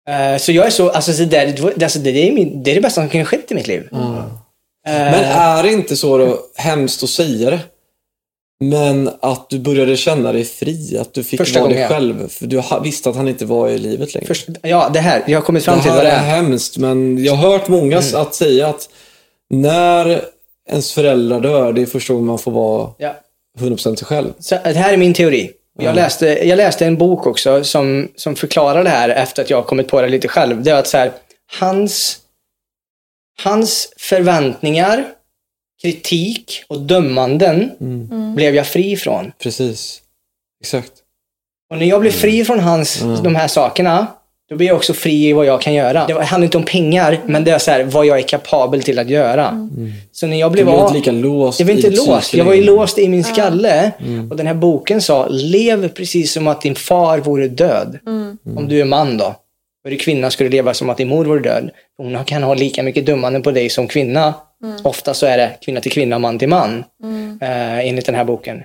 Eh, så jag är så, alltså, så där, det, alltså, det, är min, det är det bästa som kunde skett i mitt liv. Eh, Men är det inte så då, hemskt att säga det, men att du började känna dig fri? Att du fick Första vara dig gången. själv? För du ha- visste att han inte var i livet längre. först, ja, det här. Jag har kommit fram det till här vad det är är. hemskt, men jag har hört många Mm. att säga att när ens föräldrar dör, det är första gången man får vara Ja. 100% sig själv. Så, det här är min teori. Jag, läste, jag läste en bok också som, som förklarar det här efter att jag har kommit på det lite själv. Det är att så här, hans, hans förväntningar, kritik och dömanden blev jag fri från. Precis. Exakt. Och när jag blir fri från hans, de här sakerna, då blir jag också fri i vad jag kan göra. Det handlar inte om pengar, men det är så här, vad jag är kapabel till att göra. Så när jag blev av... inte lika låst Jag var inte låst. Jag var ju låst i min skalle. Och den här boken sa, lev precis som att din far vore död. Om du är man då. Och du kvinna skulle leva som att din mor vore död. Hon kan ha lika mycket dömanden på dig som kvinna. Ofta så är det kvinna till kvinna, man till man. Eh, enligt den här boken.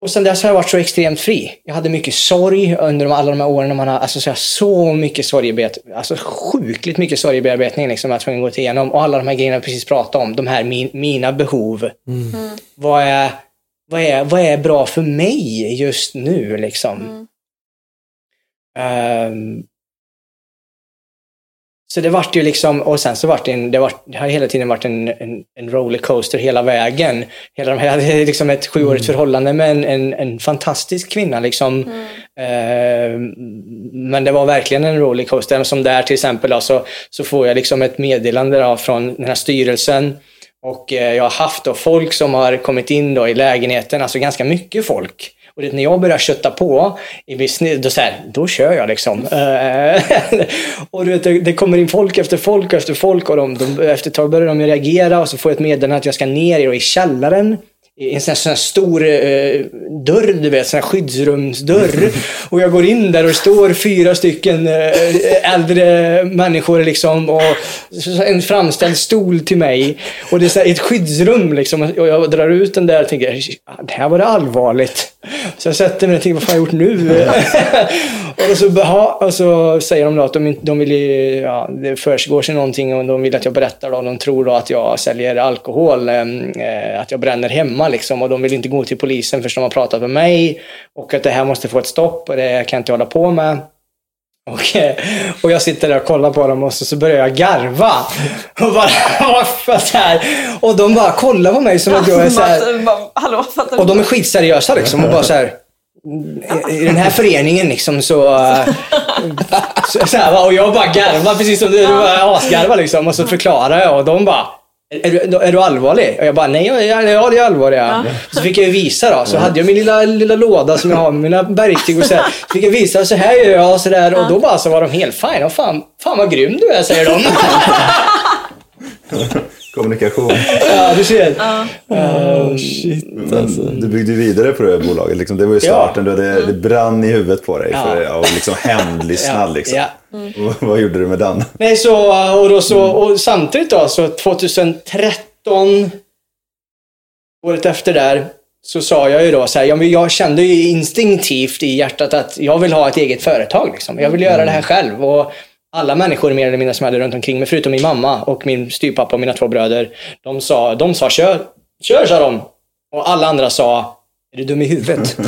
Och sen dess har jag varit så extremt fri. Jag hade mycket sorg under de, alla de här åren. när Man har, alltså, så, här, så mycket sorgebearbetning. Alltså sjukligt mycket sorgebearbetning liksom, jag var tvungen att gå igenom. Och alla de här grejerna jag precis pratade om. De här min, mina behov. Vad, är, vad, är, vad är bra för mig just nu liksom? Ehm, så det vart ju liksom, och sen så vart det en, det, vart, det har hela tiden varit en, en, en rollercoaster hela vägen. Hela de jag hade liksom ett sjuårigt förhållande med en, en, en fantastisk kvinna liksom. Ehm, men det var verkligen en rollercoaster. Som där till exempel då, så, så får jag liksom ett meddelande då, från den här styrelsen Och eh, jag har haft då folk som har kommit in då i lägenheten, alltså ganska mycket folk. Och det, när jag börjar kötta på, i business, då, så här, då kör jag liksom. Eh, och du vet, det, kommer in folk efter folk efter folk och de, de, efter ett tag börjar de reagera och så får jag ett meddelande att jag ska ner i, källaren en sån här, sån här stor eh, dörr, du vet, sån här skyddsrumsdörr. Och jag går in där och står fyra stycken eh, äldre människor liksom och en framställd stol till mig. Och det är så här, ett skyddsrum liksom. Och jag drar ut den där och tänker, "Ah, det här var det allvarligt. Så jag sätter mig och tänker, vad fan har jag gjort nu? och, så, ha, och så säger de då att de, de vill, ju- ja, det försiggår sig någonting och de vill att jag berättar då. De tror då att jag säljer alkohol, eh, att jag bränner hemma liksom. Och de vill inte gå till polisen förrän de har pratat med mig. Och att det här måste få ett stopp och det kan jag inte hålla på med. Och, eh, och jag sitter där och kollar på dem och så, så börjar jag garva. Och, bara, så här. och de bara kollar på mig som att jag är så här. Och de är skitseriösa liksom och bara så här. I den här föreningen liksom så... äh, så, så här, och jag bara garvar precis som du, du bara asgarvar liksom. Och så förklarar jag och de bara är du, är du allvarlig? Och jag bara, nej, jag, jag, ja, det är allvarlig. Ja. Så fick jag visa då. Så hade jag min lilla, lilla låda som jag har med mina verktyg och så här. Så fick jag visa, så här gör jag och så där. Och då bara så var de helt fine. Och fan, fan vad grym du är, säger de. Kommunikation. ja, du ser. Oh, shit alltså. Du byggde vidare på det här bolaget. Liksom, det var ju starten. Du hade, det brann i huvudet på dig för, Ja. av liksom hämndlystnad. Ja, Liksom. ja. Och vad gjorde du med den? Nej, så, och, då så, och samtidigt då, så 2013, året efter där, så sa jag ju då så här, ja, men jag kände ju instinktivt i hjärtat att jag vill ha ett eget företag. Liksom. Jag vill göra det här själv. Och alla människor mer eller mindre som jag hade runt omkring mig, förutom min mamma och min styvpappa och mina två bröder, de sa, de sa kör, kör sa de. Och alla andra sa, är du dum i huvudet?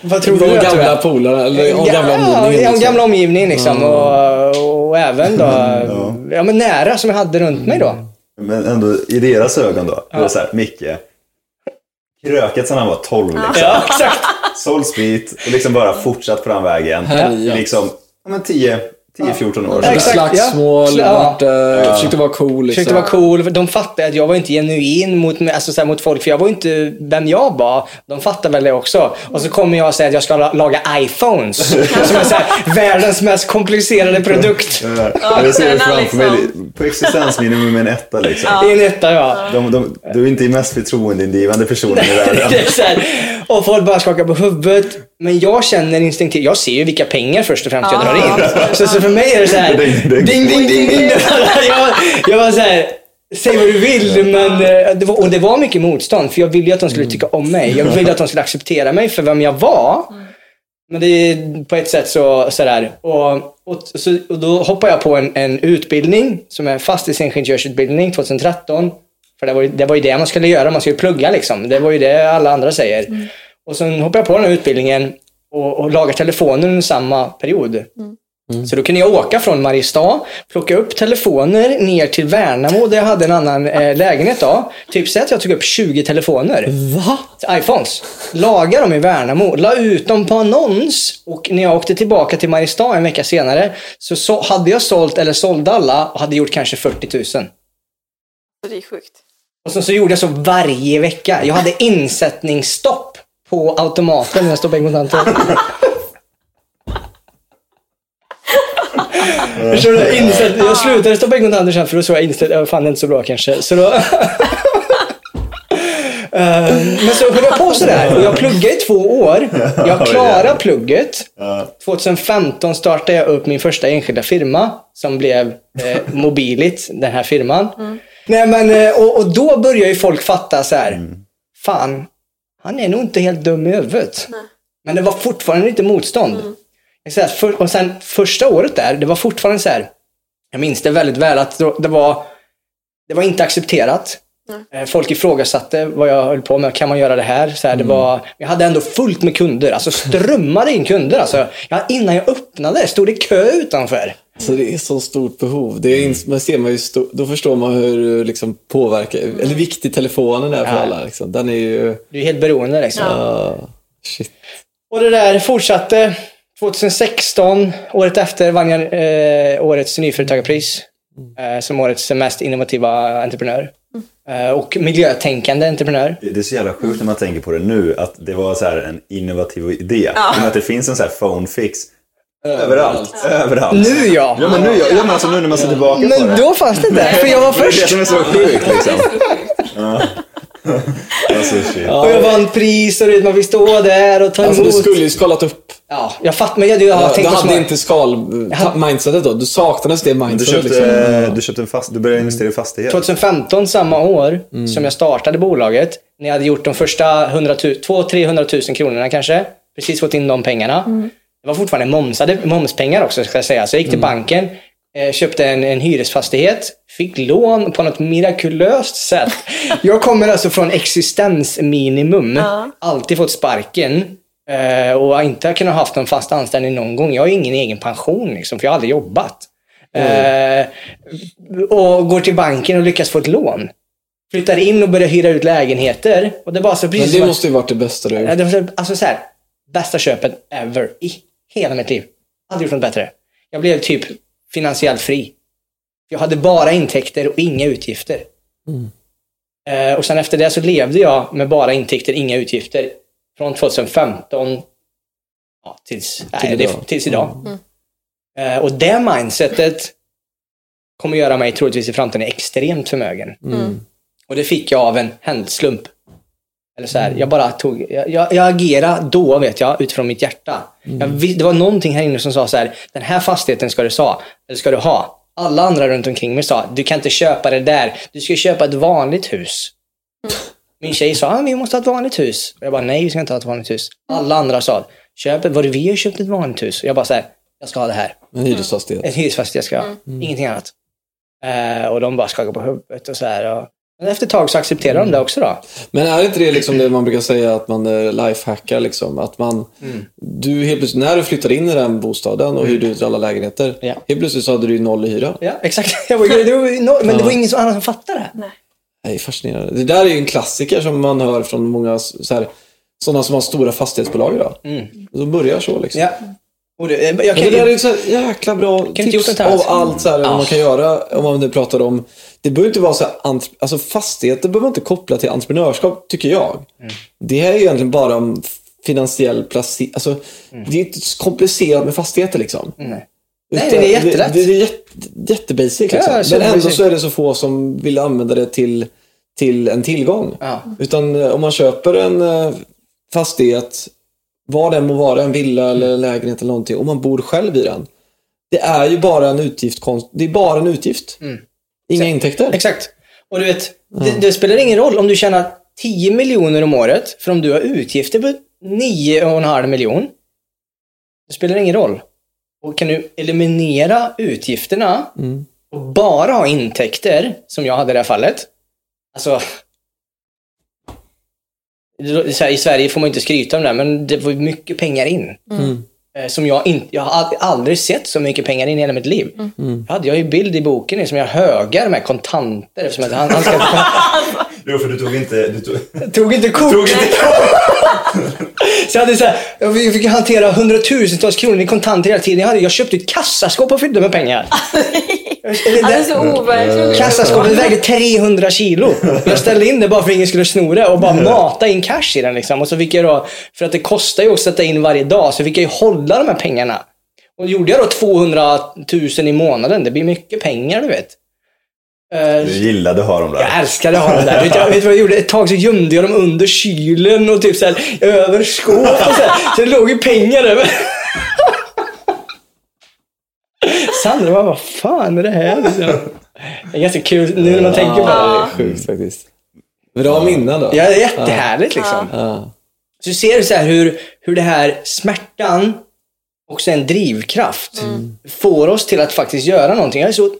Vad tror De du gamla polarna, eller om Ja, gamla omgivningen. Ja, liksom. gamla omgivningen liksom. Och, och även då, ja. men nära som jag hade runt mig då. Men ändå i deras ögon då. Det är så här, Micke. Krökat sedan han var 12 liksom. Ja, exakt. Sålt sprit och liksom bara fortsatt på den vägen. Härjat. Liksom, ja, men 10, 10-14 år. Ja, exakt. Slagsmål, Ja. vart, eh, försökte vara cool. Liksom. Försökte vara cool. De fattade att jag var inte genuin mot, alltså, så här, mot folk, för jag var inte vem jag var. De fattade väl det också. Och så kommer jag och säger att jag ska la- laga iPhones. som är så här, världens mest komplicerade produkt. Ja, jag ser det framför mig på existensminimum en etta liksom. Är en etta ja. De, de, du är inte den mest förtroendeingivande personen i världen. och folk bara skakar på huvudet. Men jag känner instinktivt, jag ser ju vilka pengar först och främst jag drar in. Så, så för mig är det så här, Ding, ding, ding. ding, ding. Jag, jag var så här, säg vad du vill, men eh, det var, och det var mycket motstånd. För jag ville ju att de skulle tycka om mig. Jag ville att de skulle acceptera mig för vem jag var. Men det är på ett sätt så sådär. Och, och, så, och då hoppade jag på en, en utbildning som är fastighetsingenjörsutbildning 2013. För det var, ju, det var ju det man skulle göra, man skulle plugga liksom. Det var ju det alla andra säger. Och sen hoppade jag på den här utbildningen och, och lagade telefonen under samma period. Så då kunde jag åka från Mariestad, plocka upp telefoner ner till Värnamo där jag hade en annan eh, lägenhet då. Typ så att jag tog upp 20 telefoner. Va? iPhones. Laga dem i Värnamo, la ut dem på annons och när jag åkte tillbaka till Mariestad en vecka senare så, så hade jag sålt, eller sålde alla och hade gjort kanske 40 000. Det är sjukt. Och sen så gjorde jag så varje vecka. Jag hade insättningsstopp på automaten när jag stoppade in kontanter. Förstår du? Insätt, jag slutade stoppa in kontanter sen för då såg jag inställt, ja, fan det är inte så bra kanske. Så då... Eh, Men så höll jag på sådär och jag pluggade i två år. Jag klarade plugget. 2015 startade jag upp min första enskilda firma som blev eh, Mobilit, den här firman. Nej, men, eh, och, och då börjar ju folk fatta så här. Fan, han är nog inte helt dum i huvudet. Men det var fortfarande lite motstånd. Jag säger, för, och sen första året där, det var fortfarande så här. Jag minns det väldigt väl att det var, det var inte accepterat. Eh, Folk ifrågasatte vad jag höll på med. Kan man göra det här? Så här det var, jag hade ändå fullt med kunder. Alltså strömmade in kunder. Alltså, jag, innan jag öppnade stod det kö utanför. Så det är så stort behov. Det är, man ser man ju då förstår man hur liksom påverkar, eller viktig telefonen är för Ja. alla. Liksom. Den är ju... Du är helt beroende liksom. ah, shit. Och det där fortsatte. 2016, året efter, vann jag eh, årets nyföretagarpris. eh, som årets mest innovativa entreprenör. Eh, och miljötänkande entreprenör. Det är så jävla sjukt när man tänker på det nu, att det var så här en innovativ idé. Men att det finns en så här phone fix överallt. Överallt. Nu ja! Ja men nu, ja, men alltså nu när man ser tillbaka på Men det. då fanns det inte, för jag var Det är det först. som är så sjukt liksom. Ja. Alltså shit. Och jag vann pris och du man fick stå där och ta Alltså, emot. du skulle ju skalat upp. Ja, jag fattar, men jag, jag har Ja, du tänkt på hade inte skal-mindsetet då. Du saknades det Du mindsetet. köpte, liksom. du köpte en fast, du började investera i fastighet. 2015, samma år Mm. som jag startade bolaget, när jag hade gjort de första 100 000, 200 000 kronorna kanske, precis fått in de pengarna. Det var fortfarande momsade, momspengar också ska jag säga. Så jag gick till Mm. banken, eh, köpte en, en hyresfastighet, fick lån på något mirakulöst sätt. jag kommer alltså från existensminimum, alltid fått sparken. eh, Och har inte kunnat haft någon fast anställning någon gång. Jag har ingen egen pension liksom, för jag har aldrig jobbat. Eh, och går till banken och lyckas få ett lån. Flyttar in och börjar hyra ut lägenheter. Och det var så precis Men det måste ju varit det bästa du har Ja, gjort. Alltså så här, bästa köpet ever i hela mitt liv. Aldrig gjort något bättre. Jag blev typ finansiellt fri. Jag hade bara intäkter och inga utgifter. Eh, och sen efter det så levde jag med bara intäkter, inga utgifter. Från 2015 ja, tills, nej, det, idag. tills idag. Eh, och det mindsetet kommer göra mig troligtvis i framtiden extremt förmögen. Och det fick jag av en händelseslump. Eller så här, jag bara tog, jag, jag, jag agerade då vet jag, utifrån mitt hjärta. Jag, vis- det var någonting här inne som sa så här, den här fastigheten ska du, sa, eller ska du ha. Alla andra runt omkring mig sa, du kan inte köpa det där, du ska köpa ett vanligt hus. Min tjej sa, ah, vi måste ha ett vanligt hus. Jag bara, nej vi ska inte ha ett vanligt hus. Alla andra sa, köp ett, var det vi har köpt ett vanligt hus? Jag bara så här, jag ska ha det här. En hyresfastighet. Ett hyresfastighet ska jag ha. Ingenting annat. Eh, och de bara skakade på huvudet och så här. Och, men efter ett tag så accepterade de det också då. Men är inte det liksom det man brukar säga att man är lifehackar liksom? Att man, du helt plötsligt, när du flyttade in i den bostaden och hyrde ut alla lägenheter, Ja. helt plötsligt så hade du noll i hyra. Ja, exakt. Jag var, det var, ju no- men det var ingen som- annan som fattade det. Det är fascinerande. Det där är ju en klassiker som man hör från många så här, sådana som har stora fastighetsbolag idag. De börjar så liksom. Ja. Och det, jag kan, det där är ju så jäkla bra tips av allt så här, Ja. man kan göra. Om man nu pratar om, det behöver inte vara så här, alltså fastigheter behöver man inte koppla till entreprenörskap, tycker jag. Mm. Det här är ju egentligen bara om finansiell placering. Alltså, Det är inte så komplicerat med fastigheter liksom. Mm. Nej, Utan det är jättelätt. Det, det är jätte, jättebasic liksom. Ja, Men ändå basic. så är det så få som vill använda det till, till en tillgång. Ja. Utan eh, om man köper en eh, fastighet, vad den må vara, en villa eller en lägenhet eller någonting, och man bor själv i den. Det är ju bara en utgift. Det är bara en utgift. Inga intäkter. Exakt. Och du vet, det, det spelar ingen roll om du tjänar 10 miljoner om året, för om du har utgifter på 9,5 miljon, det spelar ingen roll. Och kan du eliminera utgifterna och bara ha intäkter, som jag hade i det här fallet, alltså I Sverige får man inte skryta om det, men det var mycket pengar in. Eh, Som jag inte, jag har ald- aldrig sett så mycket pengar in i hela mitt liv. Jag hade jag ju bild i boken som jag har högar med kontanter eftersom att han, han ska, Jo, för du tog inte... Du tog... tog inte kort. Tog inte Så jag hade så här, jag fick- hantera hundratusentals kronor i kontanter hela tiden. Jag, hade, jag köpte ett kassaskåp och fyllde med pengar. Han är så overklig. Kassaskåpet vägde 300 kilo. Jag ställde in det bara för att ingen skulle sno det och bara mata in cash i den. Liksom. Och så fick jag då, för att det kostar ju att sätta in varje dag, så fick jag ju hålla de här pengarna. Och gjorde jag då 200 000 i månaden, det blir mycket pengar du vet. Eh, Du gillade att ha dem där. jag älskade att ha dem där. Vet du, vet du vad jag gjorde? Ett tag så gömde jag dem under kylen och typ så här, över skåp och så här. Så det låg ju pengar över. Sandra bara, vad fan är det här? Det är ganska kul nu när man tänker på Ja, det det. är sjukt faktiskt. Bra minnen då. Ja, det är jättehärligt liksom. Ja. Så du ser så här hur, hur det här smärtan också är en drivkraft. Får oss till att faktiskt göra någonting. Jag är så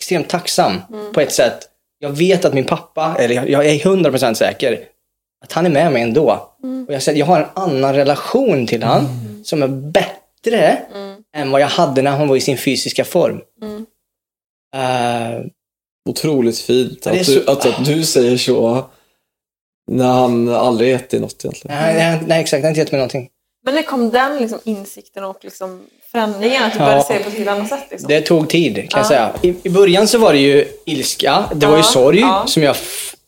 extremt tacksam på ett sätt. Jag vet att min pappa, eller jag, jag är 100% säker, att han är med mig ändå. Och jag, säger, jag har en annan relation till han som är bättre än vad jag hade när han var i sin fysiska form. Eh, Otroligt fint att du, så- att, att du säger så när han aldrig gett dig något egentligen. nej, nej, nej, exakt. Det har inte gett mig någonting. Men när kom den liksom insikten och liksom förändringen? Att du började se på ett helt annat sätt? Liksom? Det tog tid kan jag säga. I, I början så var det ju ilska, det var ju Ja, sorg ja. som, jag,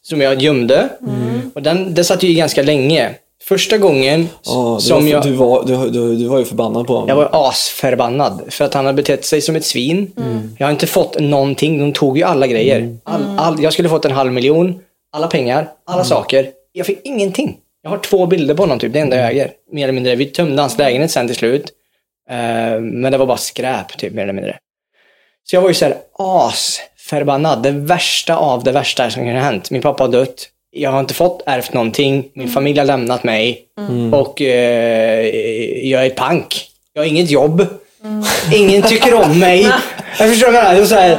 som jag gömde. Mm. Och den, det satt ju i ganska länge. Första gången Ja, du, som jag... du, var, du, du, du var ju förbannad på honom. Jag var asförbannad för att han hade betett sig som ett svin. Mm. Jag har inte fått någonting. De tog ju alla grejer. All, all, jag skulle fått en halv miljon, alla pengar, alla Mm. saker. Jag fick ingenting. Jag har två bilder på honom, typ. det enda jag äger. Mer eller mindre. Vi tömde hans lägenhet sen till slut. Eh, men det var bara skräp, typ, mer eller mindre. Så jag var ju så här asförbannad. Det värsta av det värsta som kunde ha hänt. Min pappa har dött. Jag har inte fått ärvt någonting. Min familj har lämnat mig. Och eh, jag är pank. Jag har inget jobb. Ingen tycker om mig. Jag förstår vad jag menar. Så här,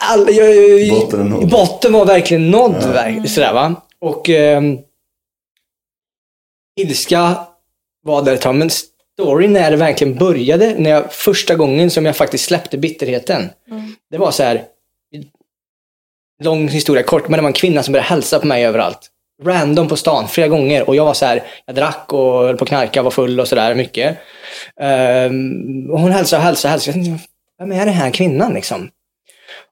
all, jag, jag, Botten botten var verkligen nådd. verk- Sådär, va? Och ehm, ilska var där ett tag. Men storyn när det verkligen började, när jag, första gången som jag faktiskt släppte bitterheten. Det var så här, lång historia kort, men det var en kvinna som började hälsa på mig överallt. Random på stan, flera gånger. Och jag var så här, jag drack och höll på att knarka, var full och sådär mycket. Ehm, och hon hälsade och hälsade och hälsade. Jag tänkte, Vem är den här kvinnan liksom?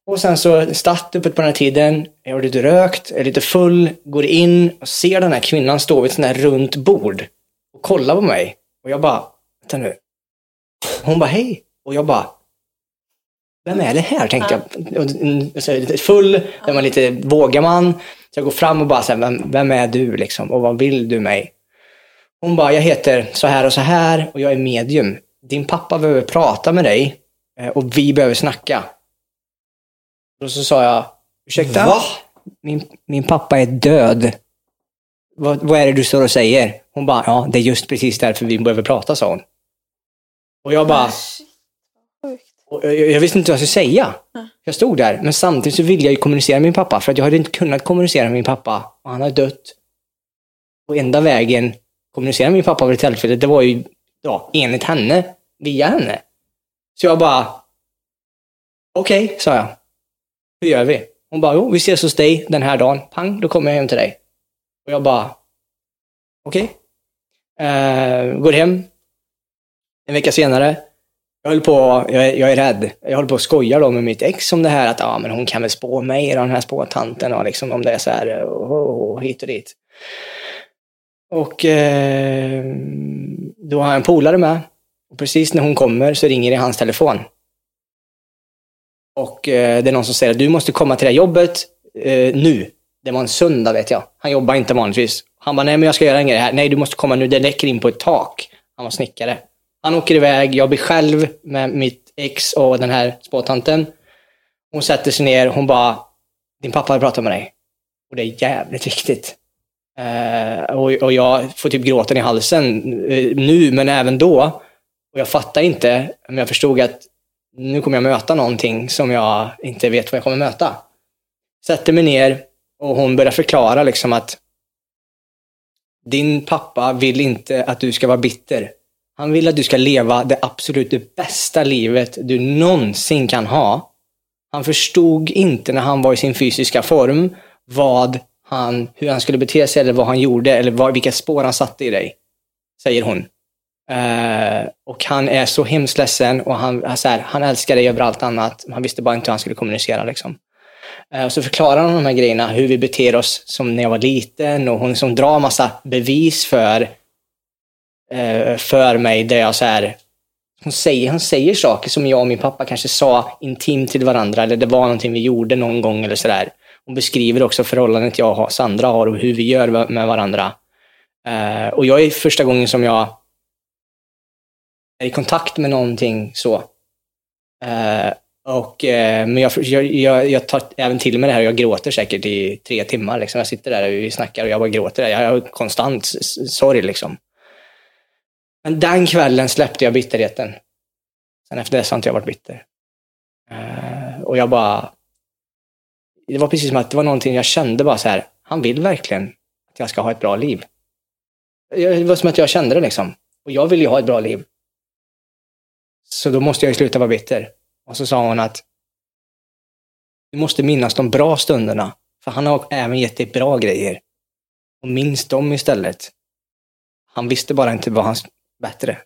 Och sen så statt uppe på den här tiden, jag var lite rökt, är lite full, går in och ser den här kvinnan stå vid ett sånt här runt bord och kolla på mig. Och jag bara, vänta nu. Hon bara, hej. Och jag bara, vem är det här? Tänkte jag. Lite full, den var lite vågar man. Så jag går fram och bara, så här, vem, vem är du liksom? Och vad vill du mig? Hon bara, jag heter så här och så här och jag är medium. Din pappa behöver prata med dig eh, och vi behöver snacka. Och så sa jag, ursäkta? Va? Min, min pappa är död. Vad, vad är det du står och säger? Hon bara, ja det är just precis därför vi behöver prata, sa hon. Och jag bara, och jag, jag visste inte vad jag skulle säga. Jag stod där, men samtidigt så ville jag ju kommunicera med min pappa, för att jag hade inte kunnat kommunicera med min pappa, och han har dött. Och enda vägen att kommunicera med min pappa vid det tillfället, det var ju ja, enligt henne, via henne. Så jag bara, okej, sa jag. Hur gör vi? Hon bara, jo, vi ses hos dig den här dagen. Pang, då kommer jag hem till dig. Och jag bara, okej. Eh, går hem. En vecka senare. Jag höll på, jag är, jag är rädd. Jag håller på att skoja då med mitt ex om det här att ja, men hon kan väl spå mig, den här spåtanten, och liksom om det är så här oh oh, oh, oh, hit och dit. Och eh, då har jag en polare med. Och precis när hon kommer så ringer det i hans telefon. Och eh, det är någon som säger att du måste komma till det här jobbet eh, nu. Det var en söndag vet jag. Han jobbar inte vanligtvis. Han bara, nej men jag ska göra en grej här. Nej, du måste komma nu. Det läcker in på ett tak. Han var snickare. Han åker iväg. Jag blir själv med mitt ex och den här spåtanten. Hon sätter sig ner. Hon bara, din pappa har pratat med dig. Och det är jävligt viktigt. Uh, och, och jag får typ gråten i halsen uh, nu, men även då. Och jag fattar inte, men jag förstod att nu kommer jag möta någonting som jag inte vet vad jag kommer möta. Sätter mig ner och hon börjar förklara liksom att din pappa vill inte att du ska vara bitter. Han vill att du ska leva det absolut det bästa livet du någonsin kan ha. Han förstod inte när han var i sin fysiska form vad han, hur han skulle bete sig eller vad han gjorde eller vad, vilka spår han satte i dig. Säger hon. Uh, och han är så hemskt ledsen och han, så här, han älskar dig över allt annat. Han visste bara inte hur han skulle kommunicera. Liksom. Uh, och så förklarar han de här grejerna, hur vi beter oss som när jag var liten och hon som drar massa bevis för, eh, för mig där jag så här, hon säger, hon säger saker som jag och min pappa kanske sa intimt till varandra eller det var någonting vi gjorde någon gång eller sådär. Hon beskriver också förhållandet jag och Sandra har och hur vi gör med varandra. Eh, och jag är första gången som jag är i kontakt med någonting så. Eh, och, eh, men jag, jag, jag, tar även till mig det här och jag gråter säkert i tre timmar. Liksom. Jag sitter där och vi snackar och jag bara gråter. Där. Jag har konstant sorg liksom. Men den kvällen släppte jag bitterheten. Sen efter det så har inte jag varit bitter. Eh, och jag bara... Det var precis som att det var någonting jag kände bara så här. Han vill verkligen att jag ska ha ett bra liv. Eh, det var som att jag kände det liksom. Och jag vill ju ha ett bra liv. Så då måste jag ju sluta vara bitter. Och så sa hon att du måste minnas de bra stunderna. För han har även gett dig bra grejer. Och minns dem istället. Han visste bara inte vad han bättre.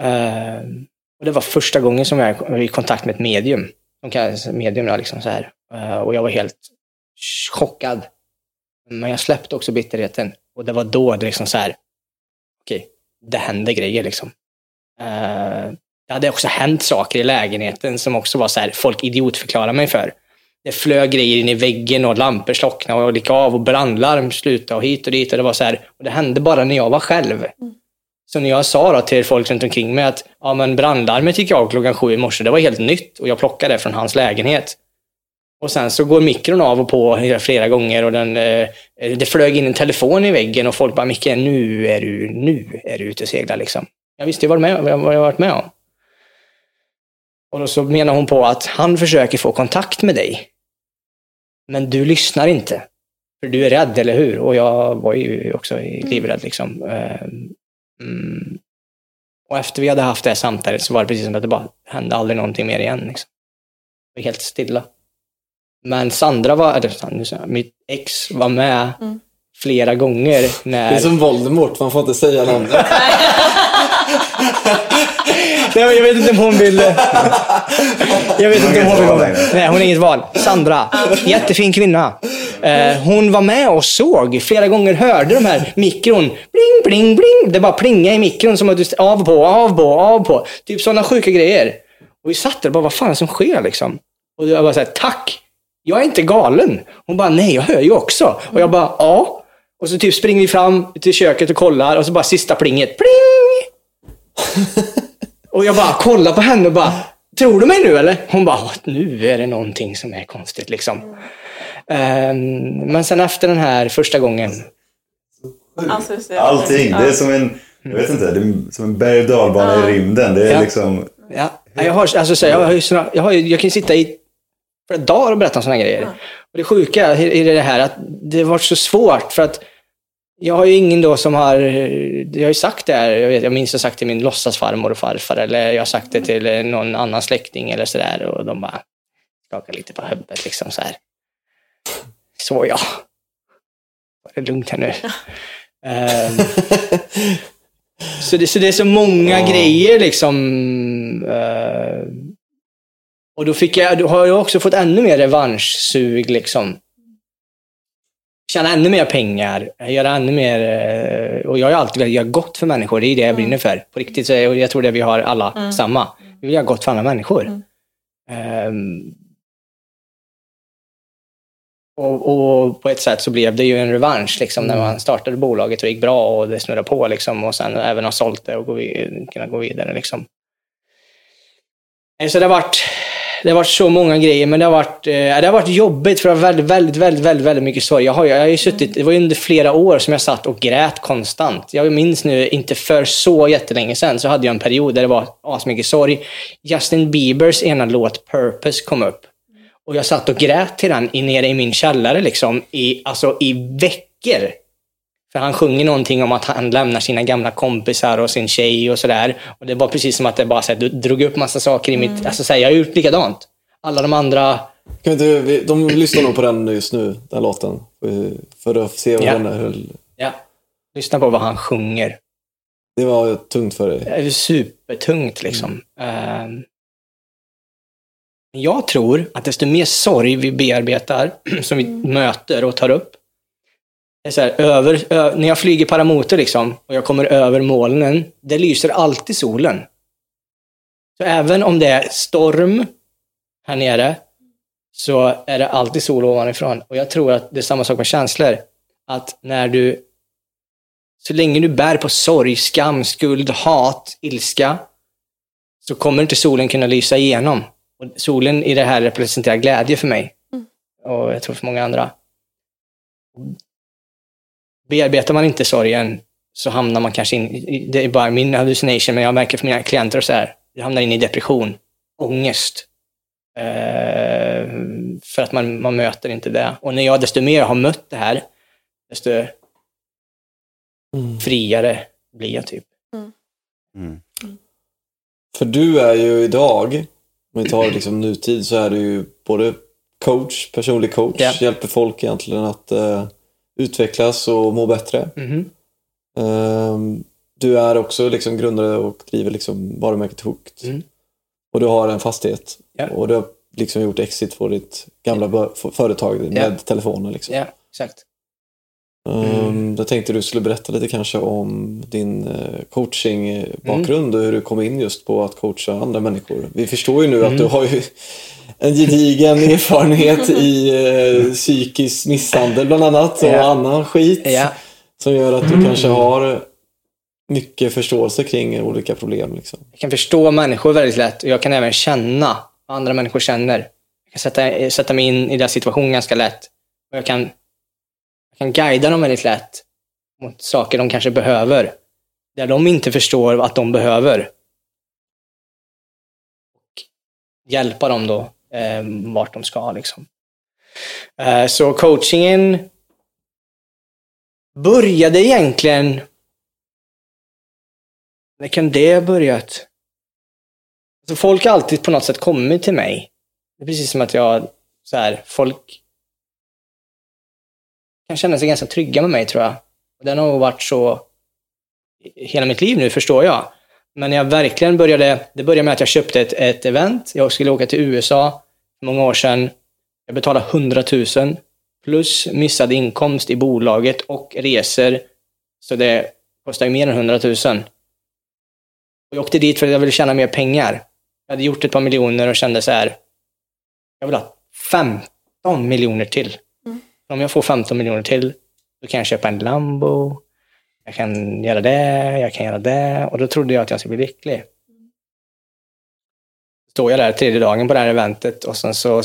Ehm, och det var första gången som jag var i kontakt med ett medium. De kallas medium då, liksom så här. Ehm, och jag var helt chockad. Men jag släppte också bitterheten. Och det var då det liksom så här, okej, det hände grejer liksom. Uh, det hade också hänt saker i lägenheten som också var så här, folk idiotförklarade mig för. Det flög grejer in i väggen och lampor slocknade och gick av och brandlarm slutade och hit och dit. Och det var så här, och det hände bara när jag var själv. Mm. Så när jag sa till folk runt omkring mig att ja, men brandlarmet gick av klockan sju i morse, det var helt nytt och jag plockade det från hans lägenhet. Och sen så går mikron av och på flera gånger och den, eh, det flög in en telefon i väggen och folk bara Micke, nu är du, nu är du ute och seglar liksom. Jag visste ju vad, med, vad jag varit med om. Och då så menar hon på att han försöker få kontakt med dig. Men du lyssnar inte. För du är rädd, eller hur? Och jag var ju också livrädd liksom. Mm. Och efter vi hade haft det här samtalet så var det precis som att det bara hände aldrig någonting mer igen. Liksom. Det var helt stilla. Men Sandra var, eller mitt ex var med Mm. flera gånger när... Det är som Voldemort, man får inte säga namnet. Nej, jag vet inte om hon vill... Jag vet inte om hon vill vara med. Nej, hon är inget val. Sandra, jättefin kvinna. Eh, hon var med och såg. Flera gånger hörde de här mikron. Bling, bling, bling. Det bara plinga i mikron som att du av på, av på, av på. Typ sådana sjuka grejer. Och vi satt där och bara, vad fan är det som sker liksom? Och jag bara såhär, tack! Jag är inte galen. Hon bara, nej jag hör ju också. Och jag bara, ja. Och så typ springer vi fram till köket och kollar och så bara sista plinget. Pling! Och jag bara kollar på henne och bara, tror du mig nu eller? Hon bara, nu är det någonting som är konstigt liksom. Ehm, men sen efter den här första gången, Alltså, så- Allting. Det är som en, jag vet inte, det är som en berg och dalbana i rymden. Det är Ja. liksom, ja, jag, har, alltså, så jag, har, såna, jag, har, jag kan sitta i flera dagar och berätta om sådana grejer. Och det sjuka i i det här att det har varit så svårt för att jag har ju ingen då som har, jag har ju sagt det här, jag, vet, jag minns jag sagt till min låtsasfarmor och farfar eller jag har sagt det till någon annan släkting eller sådär och de bara skakar lite på huvudet liksom så här. Så ja. Var det lugnt här nu. Ehm, så, det, så det är så många Ja. grejer liksom. eh, och då, fick jag, då har jag också fått ännu mer revanschsug liksom. Tjäna ännu mer pengar, göra ännu mer... eh, Och jag har alltid velat göra gott för människor, det är det jag brinner för. På riktigt, så och jag tror det vi har alla samma. Vi vill göra gott för andra människor. Ehm, och, och på ett sätt så blev det ju en revansch liksom, när man startade bolaget och gick bra och det snurrade på. Liksom, och sen även har sålt det och gå, vid- kunna gå vidare. Liksom. Eh, Så det har, varit, det har varit så många grejer, men det har varit, eh, det har varit jobbigt för det har varit väldigt, väldigt, väldigt, väldigt, väldigt mycket sorg. Jag har, jag har ju suttit, det var ju under flera år som jag satt och grät konstant. Jag minns nu, inte för så jättelänge sedan, så hade jag en period där det var asmycket sorg. Justin Biebers ena låt Purpose kom upp. Och jag satt och grät till den nere i min källare liksom, i, alltså, i veckor. För han sjunger någonting om att han lämnar sina gamla kompisar och sin tjej och sådär. Och det var precis som att det bara så här, du drog upp massa saker i mitt... Alltså så här, jag har gjort likadant. Alla de andra... Kan inte, vi- de lyssnar nog på den just nu, den låten. För att se vad Ja. den är. Ja. Lyssna på vad han sjunger. Det var tungt för dig. Det är supertungt liksom. Ehm, jag tror att desto mer sorg vi bearbetar, som vi möter och tar upp, så här, över, ö, när jag flyger paramotor liksom, och jag kommer över molnen, det lyser alltid solen. Så även om det är storm här nere, så är det alltid sol ovanifrån. Och jag tror att det är samma sak med känslor. Att när du så länge du bär på sorg, skam, skuld, hat, ilska, så kommer inte solen kunna lysa igenom. Och solen i det här representerar glädje för mig. Och jag tror för många andra. Bearbetar man inte sorgen så hamnar man kanske in, det är bara min hallucination, men jag märker för mina klienter och så här, jag hamnar in i depression, ångest. Eh, för att man, man möter inte det. Och när jag desto mer har mött det här, desto friare blir jag typ. mm. För du är ju idag, om vi tar liksom nutid, så är du ju både coach, personlig coach, Ja. hjälper folk egentligen att eh, utvecklas och må bättre. Ehm, du är också liksom grundare och driver liksom varumärket Hooked. Mm. Och du har en fastighet. Ja. Och du har liksom gjort exit på ditt gamla företag med Ja. telefonen. Liksom. Ja, exakt. Um, jag tänkte du skulle berätta lite kanske om din eh, coachingbakgrund och hur du kom in just på att coacha andra människor. Vi förstår ju nu att du har ju en gedigen erfarenhet i eh, psykisk misshandel bland annat och Ja. annan skit. Ja. Som gör att du kanske har mycket förståelse kring olika problem. Liksom. Jag kan förstå människor väldigt lätt och jag kan även känna vad andra människor känner. Jag kan sätta, sätta mig in i deras situation ganska lätt. Och jag kan, kan guida dem väldigt lätt mot saker de kanske behöver. Där de inte förstår att de behöver. Och hjälpa dem då eh, vart de ska. Liksom. Eh, så coachingen började egentligen när kan det ha börjat? Alltså folk har alltid på något sätt kommit till mig. Det är precis som att jag, så här, folk kan känna sig ganska trygga med mig tror jag. Och den har nog varit så hela mitt liv nu, förstår jag. Men när jag verkligen började, det började med att jag köpte ett, ett event. Jag skulle åka till USA för många år sedan. Jag betalade 100 000 plus missad inkomst i bolaget och resor. Så det kostade ju mer än 100 000. Och jag åkte dit för att jag ville tjäna mer pengar. Jag hade gjort ett par miljoner och kände så här. Jag vill ha 15 miljoner till. Om jag får 15 miljoner till, då kan jag köpa en Lambo. Jag kan göra det, jag kan göra det. Och då trodde jag att jag skulle bli lycklig. Står jag där tredje dagen på det här eventet och sen så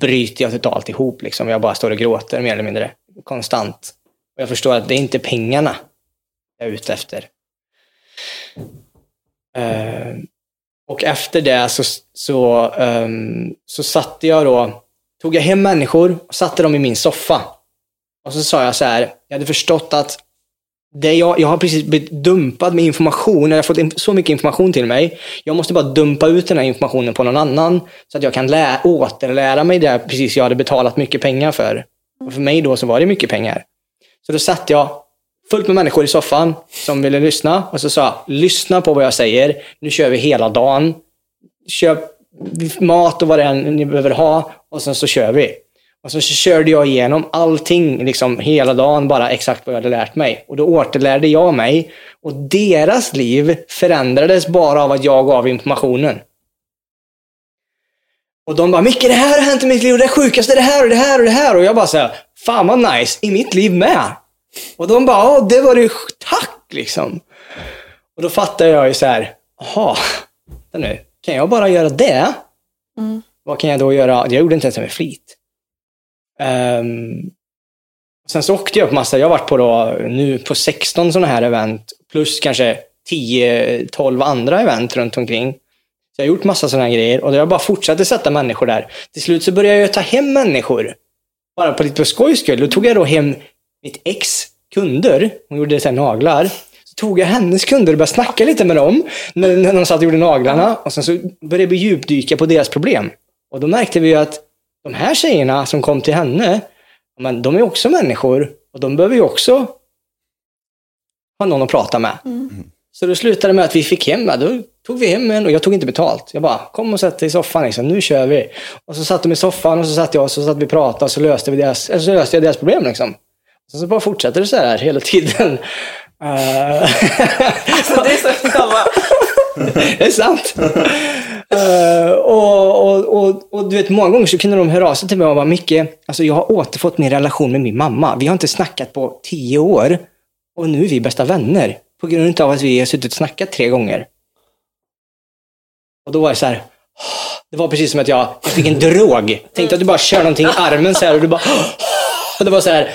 bryter jag totalt ihop. Liksom. Jag bara står och gråter mer eller mindre. Konstant. Och jag förstår att det är inte pengarna jag är ute efter. Uh, och efter det så, så, um, så satte jag då, tog jag hem människor och satte dem i min soffa. Och så sa jag så här, jag hade förstått att det jag, jag har precis blivit dumpad med information, jag har fått in, så mycket information till mig. Jag måste bara dumpa ut den här informationen på någon annan så att jag kan lä, återlära mig det precis jag hade betalat mycket pengar för. Och för mig då så var det mycket pengar. Så då satt jag fullt med människor i soffan som ville lyssna och så sa jag, lyssna på vad jag säger. Nu kör vi hela dagen. Köp mat och vad det är ni behöver ha och sen så kör vi. Och så körde jag igenom allting liksom hela dagen, bara exakt vad jag hade lärt mig. Och då återlärde jag mig. Och deras liv förändrades bara av att jag gav informationen. Och de bara, Micke det här har hänt i mitt liv och det sjukaste är det här och det här och det här. Och jag bara såhär, fan vad nice, i mitt liv med. Och de bara, ja det var det tack liksom. Och då fattar jag ju så här, jaha, nu, kan jag bara göra det? Vad kan jag då göra? Jag gjorde inte ens det med flit. Ehm, sen så åkte jag på massa, jag har varit på då, nu på 16 sådana här event, plus kanske 10-12 andra event runt omkring. Så jag har gjort massa sådana här grejer och jag bara fortsatte sätta människor där. Till slut så började jag ta hem människor. Bara på lite på skojs skull. Då tog jag då hem mitt ex kunder, hon gjorde så naglar. Tog jag hennes kunder och började snacka lite med dem när, när de satt och gjorde naglarna. Och sen så började vi djupdyka på deras problem. Och då märkte vi ju att de här tjejerna som kom till henne, men de är också människor och de behöver ju också ha någon att prata med. Så då slutade det med att vi fick hem, då tog vi hem en och jag tog inte betalt. Jag bara, kom och sätt dig i soffan liksom, nu kör vi. Och så satt de i soffan och så satt jag och så satt vi och pratade och så löste, vi deras, så löste jag deras problem liksom. Så, så bara fortsätter det så här hela tiden. Eh, Så det är så bara, det är sant. Eh, och, och, och, och du vet, många gånger så kunde de höra av sig till mig och bara, Micke, alltså jag har återfått min relation med min mamma. Vi har inte snackat på tio år och nu är vi bästa vänner. På grund av att vi har suttit och snackat tre gånger. Och då var det så här, det var precis som att jag, jag fick en drog. Tänkte att du bara kör någonting i armen så här och du bara, och det var så här,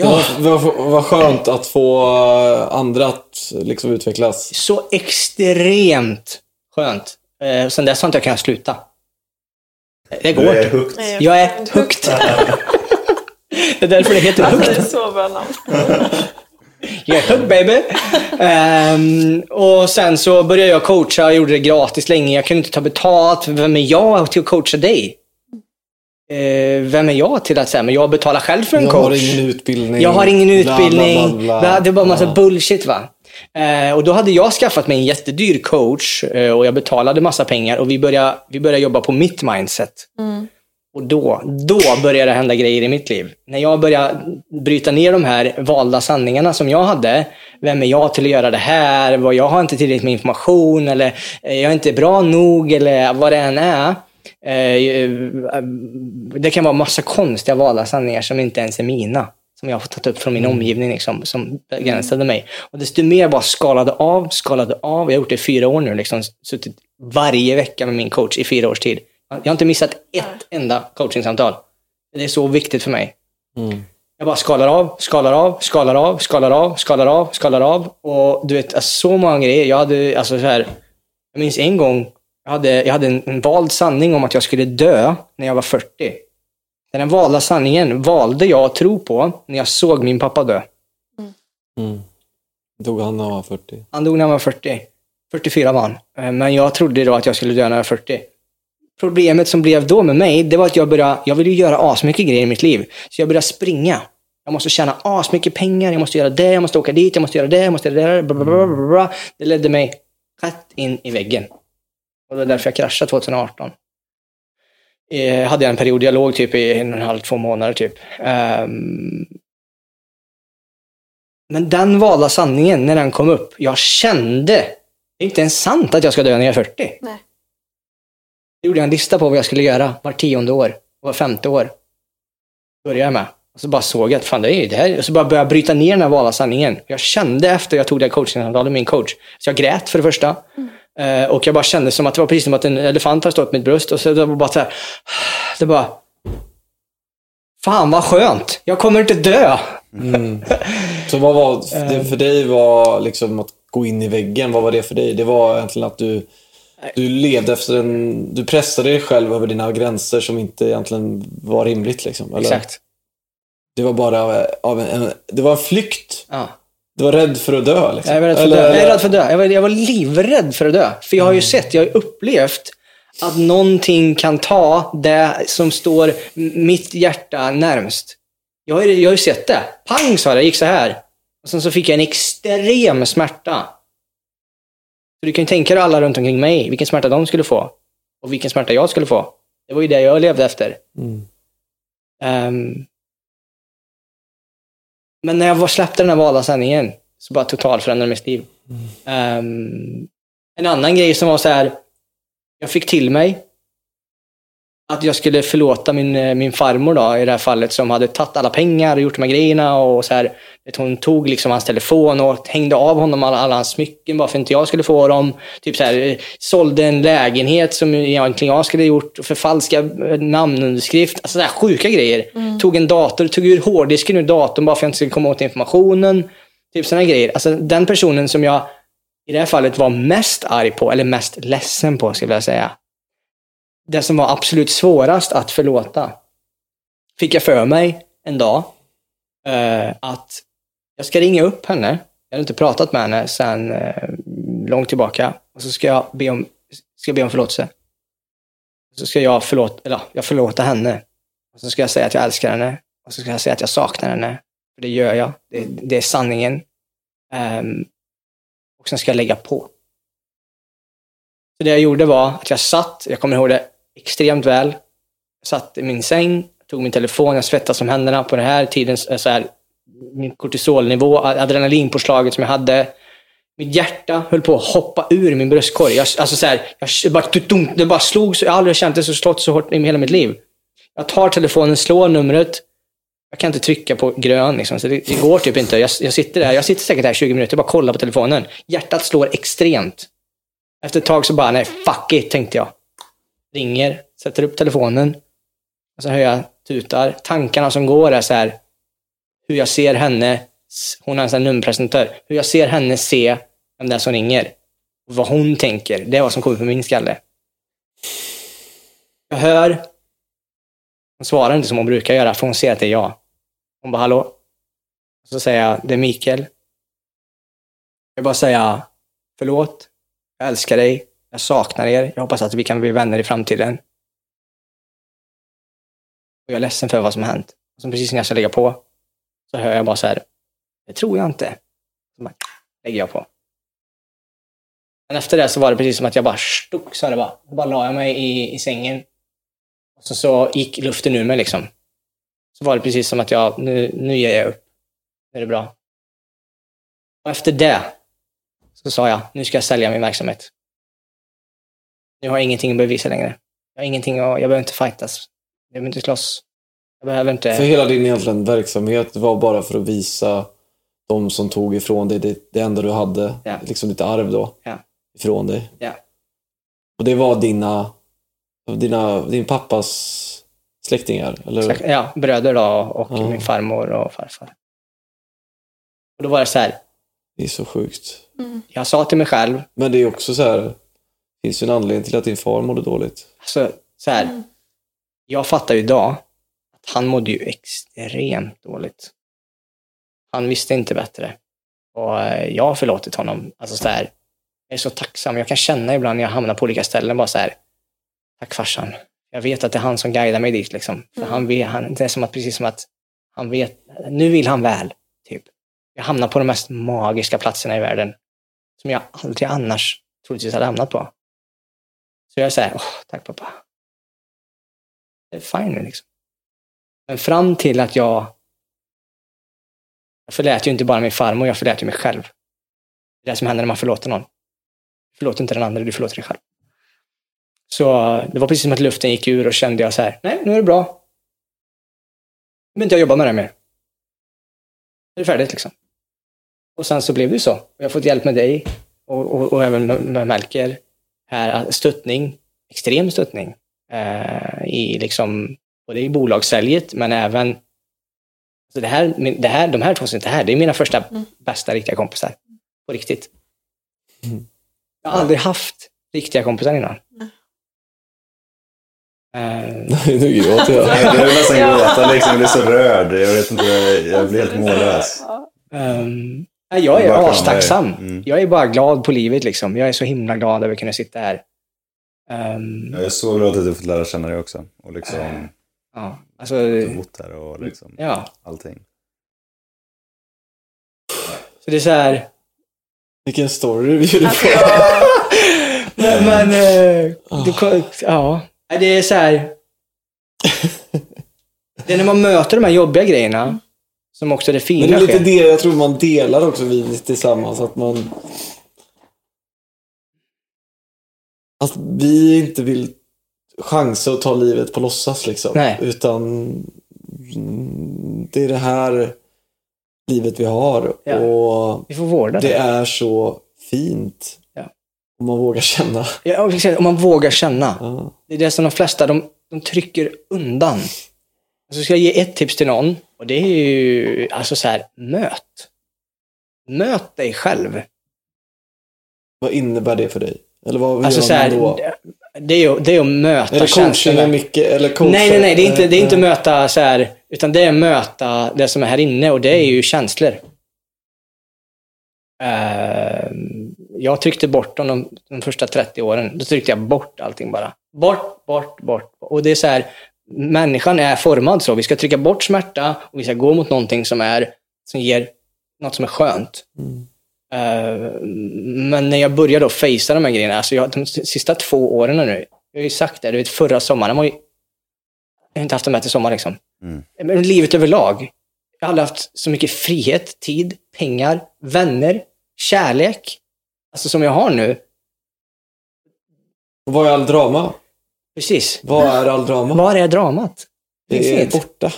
Det ja. var, var, var skönt att få eh, andra att liksom utvecklas. så extremt skönt. Eh, sen dess har inte jag kunnat sluta. Det går inte. Jag är hooked. det är därför det heter alltså, det är så bra namn. Jag är hooked baby. Ehm, och sen så började jag coacha, jag gjorde det gratis länge. Jag kunde inte ta betalt. Vem är jag till att coacha dig? Eh, vem är jag till att säga, men jag betalar själv för en Jag coach. har ingen utbildning. Jag har ingen bla, utbildning. bla, bla, bla. Det är bara massa Ja. bullshit va. Eh, och då hade jag skaffat mig en jättedyr coach eh, och jag betalade massa pengar och vi började, vi började jobba på mitt mindset. Och då, då började det hända grejer i mitt liv. När jag började bryta ner de här valda sanningarna som jag hade. Vem är jag till att göra det här? Vad Jag har inte tillräckligt med information eller eh, jag är inte bra nog eller vad det än är. Eh, Det kan vara massa konstiga valda sanningar som inte ens är mina. Som jag har tagit upp från min omgivning liksom, som begränsade mig. Och desto mer jag bara skalade av, skalade av. Jag har gjort det i fyra år nu. Liksom, suttit varje vecka med min coach i fyra års tid. Jag har inte missat ett enda coachingsamtal. Det är så viktigt för mig. Jag bara skalar av, skalar av, skalar av, skalar av, skalar av, skalar av. Och du vet, alltså, så många grejer. Jag hade, alltså så här, jag minns en gång, jag hade, jag hade en, en vald sanning om att jag skulle dö när jag var 40. Den här valda sanningen valde jag att tro på när jag såg min pappa dö. Dog han när han var 40? Han dog när han var 40. 44 var han. Eh, Men jag trodde då att jag skulle dö när jag var 40. Problemet som blev då med mig, det var att jag började, jag ville göra asmycket grejer i mitt liv. Så jag började springa. Jag måste tjäna asmycket pengar, jag måste göra det, jag måste åka dit, jag måste göra det, jag måste göra det. Bla, bla, bla. Det ledde mig rätt in i väggen. Och det var därför jag kraschade 2018. Eh, hade jag en period, jag låg typ i en och en halv, två månader typ. Ehm, men den valda sanningen, när den kom upp, jag kände, det är inte ens sant att jag ska dö när jag är 40. Nej. Då gjorde jag en lista på vad jag skulle göra var tionde år, var femte år. Började jag med. Och så bara såg jag att fan det är ju det här. Och så bara började jag bryta ner den här valda sanningen. Jag kände efter jag tog det här coachingsamtalet med min coach. Så jag grät för det första. Eh, och jag bara kände som att det var precis som att en elefant har stått på mitt bröst. Och så det var bara så här. Det bara... Fan vad skönt! Jag kommer inte dö! Så vad var det för dig var liksom att gå in i väggen? Vad var det för dig? Det var egentligen att du, du levde efter en... Du pressade dig själv över dina gränser som inte egentligen var rimligt. Liksom, eller? Exakt. Det var bara av, en, det var en flykt. Ja. Du var rädd för att dö. Liksom. Jag är rädd för Eller- dö. Jag är rädd för att dö. Jag var, jag var livrädd för att dö. För jag har ju sett, jag har upplevt att någonting kan ta det som står mitt hjärta närmst. Jag har, ju- jag har ju sett det. Pang sa det, gick så här. Och sen så fick jag en extrem smärta. Så du kan ju tänka dig alla runt omkring mig, vilken smärta de skulle få. Och vilken smärta jag skulle få. Det var ju det jag levde efter. Mm. Ehm, men när jag var släppte den här valda sanningen så bara totalt förändrade mitt liv. Ehm, en annan grej som var så här, jag fick till mig att jag skulle förlåta min, eh, min farmor då, i det här fallet, som hade tagit alla pengar och gjort de här grejerna. Och så här, vet, hon tog liksom hans telefon och hängde av honom alla, alla hans smycken bara för att inte jag skulle få dem. Typ så här, eh, sålde en lägenhet som egentligen jag skulle ha gjort, förfalska eh, namnunderskrift. Alltså så här sjuka grejer. Tog en dator, tog ur hårddisken ur datorn bara för att jag inte skulle komma åt informationen. Typ sådana grejer. Alltså den personen som jag i det här fallet var mest arg på, eller mest ledsen på, skulle jag säga. Det som var absolut svårast att förlåta. Fick jag för mig en dag eh, att jag ska ringa upp henne. Jag hade inte pratat med henne sedan eh, långt tillbaka. Och så ska jag be om, ska be om förlåtelse. Så ska jag förlåta, eller, jag förlåta henne. Och så ska jag säga att jag älskar henne. Och så ska jag säga att jag saknar henne. För det gör jag. Det, det är sanningen. Um, och sen ska jag lägga på. Så det jag gjorde var att jag satt, jag kommer ihåg det extremt väl. Jag satt i min säng, tog min telefon, jag svettades som händerna på den här tiden, eh, så här, min kortisolnivå, adrenalinpåslaget som jag hade. Mitt hjärta höll på att hoppa ur min bröstkorg. Jag, alltså så här, jag, bara, det bara slog, så, jag har aldrig känt det så slått så hårt i hela mitt liv. Jag tar telefonen, slår numret, jag kan inte trycka på grön liksom, så det, det går typ inte. Jag, jag sitter där, jag sitter säkert där i 20 minuter och bara kollar på telefonen. Hjärtat slår extremt. Efter ett tag så bara, nej fuck it, tänkte jag. Ringer, sätter upp telefonen. Och så hör jag tutar. Tankarna som går är så här, hur jag ser henne, hon är en sån här nummerpresentör, hur jag ser henne se vem det är som ringer. Och vad hon tänker, det är vad som kommer på min skalle. Jag hör, hon svarar inte som hon brukar göra, för hon ser att det är jag. Hon bara, hallå? Och Så säger jag, det är Mikael. Jag bara säga, förlåt, jag älskar dig, jag saknar er, jag hoppas att vi kan bli vänner i framtiden. Och jag är ledsen för vad som har hänt. Och så precis när jag ska lägga på, så hör jag bara så här, det tror jag inte. Så bara, lägger jag på. Men efter det så var det precis som att jag bara stuck, så det bara. Bara la jag mig i, i sängen. Och så, så gick luften ur mig liksom. Så var det precis som att jag, nu, nu ger jag upp. Nu är det bra. Och efter det så sa jag, nu ska jag sälja min verksamhet. Nu har jag ingenting att bevisa längre. Jag har ingenting att, jag behöver inte fightas. Jag behöver inte slåss. Jag behöver inte... För hela din egentligen verksamhet var bara för att visa de som tog ifrån dig det, det enda du hade, Ja. liksom ditt arv då, Ja. ifrån dig. Ja. Och det var dina, dina din pappas släktingar? Eller? Ja, bröder då och Ja. min farmor och farfar. Och då var det så här, Det är så sjukt. jag sa till mig själv, Men det är också så här, det finns ju en anledning till att din far mådde dåligt. alltså, så här, jag fattar ju idag att han mådde ju extremt dåligt. Han visste inte bättre. Och eh, jag har förlåtit honom. Alltså så här, jag är så tacksam. Jag kan känna ibland när jag hamnar på olika ställen bara så här, tack farsan. Jag vet att det är han som guidar mig dit liksom. För han vet, han, det är som att, precis som att han vet, nu vill han väl. Jag hamnar på de mest magiska platserna i världen. Som jag aldrig annars troligtvis hade hamnat på. Så jag säger, åh, tack pappa. Det är fine nu liksom. Men fram till att jag... Jag förlät ju inte bara min farmor, jag förlät ju mig själv. Det är det som händer när man förlåter någon. Du förlåter inte den andra, du förlåter dig själv. Så det var precis som att luften gick ur och kände jag så här, nej, nu är det bra. Nu behöver inte jag jobba med det mer. Nu är det färdigt liksom. Och sen så blev det ju så. Jag har fått hjälp med dig och, och, och även med, med Melker. Här, stöttning, extrem stöttning. Eh, i liksom, både i bolagssäljet men även så det här, det här, de här två som sitter här, det är mina första bästa riktiga kompisar. På riktigt. Jag har aldrig haft riktiga kompisar innan. Eh, nu gråter jag. Jag vill nästan gråta liksom, jag blir så rörd. Jag vet inte, jag blir helt mållös. Nej, jag är astacksam. Mm. Jag är bara glad på livet. Liksom. Jag är så himla glad över att kunna sitta här. Ehm, Jag är så glad att du fått lära känna dig också. Och liksom ja, alltså, bott här och liksom ja. allting. Så det är så här... Vilken story du bjuder på. Men, men eh, du, kan- ja. Det är så här... Det är när man möter de här jobbiga grejerna som också det Men fina det är lite sker. det jag tror man delar också vi tillsammans. Att man... Att vi inte vill chansa och ta livet på låtsas liksom. Nej. Utan det är det här livet vi har. Ja. Och Vi får vårda det det. är så fint. Ja. Om man vågar känna. Ja, om man vågar känna. Ja. Det är det som de flesta, de, de trycker undan. Så ska jag ge ett tips till någon. Och det är ju, alltså så här, möt. Möt dig själv. Vad innebär det för dig? Eller vad Alltså gör så man här, då? det, är ju, det är att möta Är det känslorna. mycket? Eller coacha? Nej, nej, nej. Det är inte, det är inte möta så här, utan det är möta det som är här inne och det är ju känslor. Eh, jag tryckte bort dem de, de första 30 åren. Då tryckte jag bort allting bara. Bort, bort, bort. Och det är så här, människan är formad så. Vi ska trycka bort smärta och vi ska gå mot någonting som, är, som ger något som är skönt. Eh, men när jag började då facea de här grejerna, alltså jag, de sista två åren nu, jag har ju sagt det, du vet förra sommaren, var ju, jag har inte haft en bättre sommar liksom. Mm. Men livet överlag. Jag har aldrig haft så mycket frihet, tid, pengar, vänner, kärlek. Alltså som jag har nu. Vad är all drama? Precis. Vad är all drama? Var är dramat? Det är inget. borta.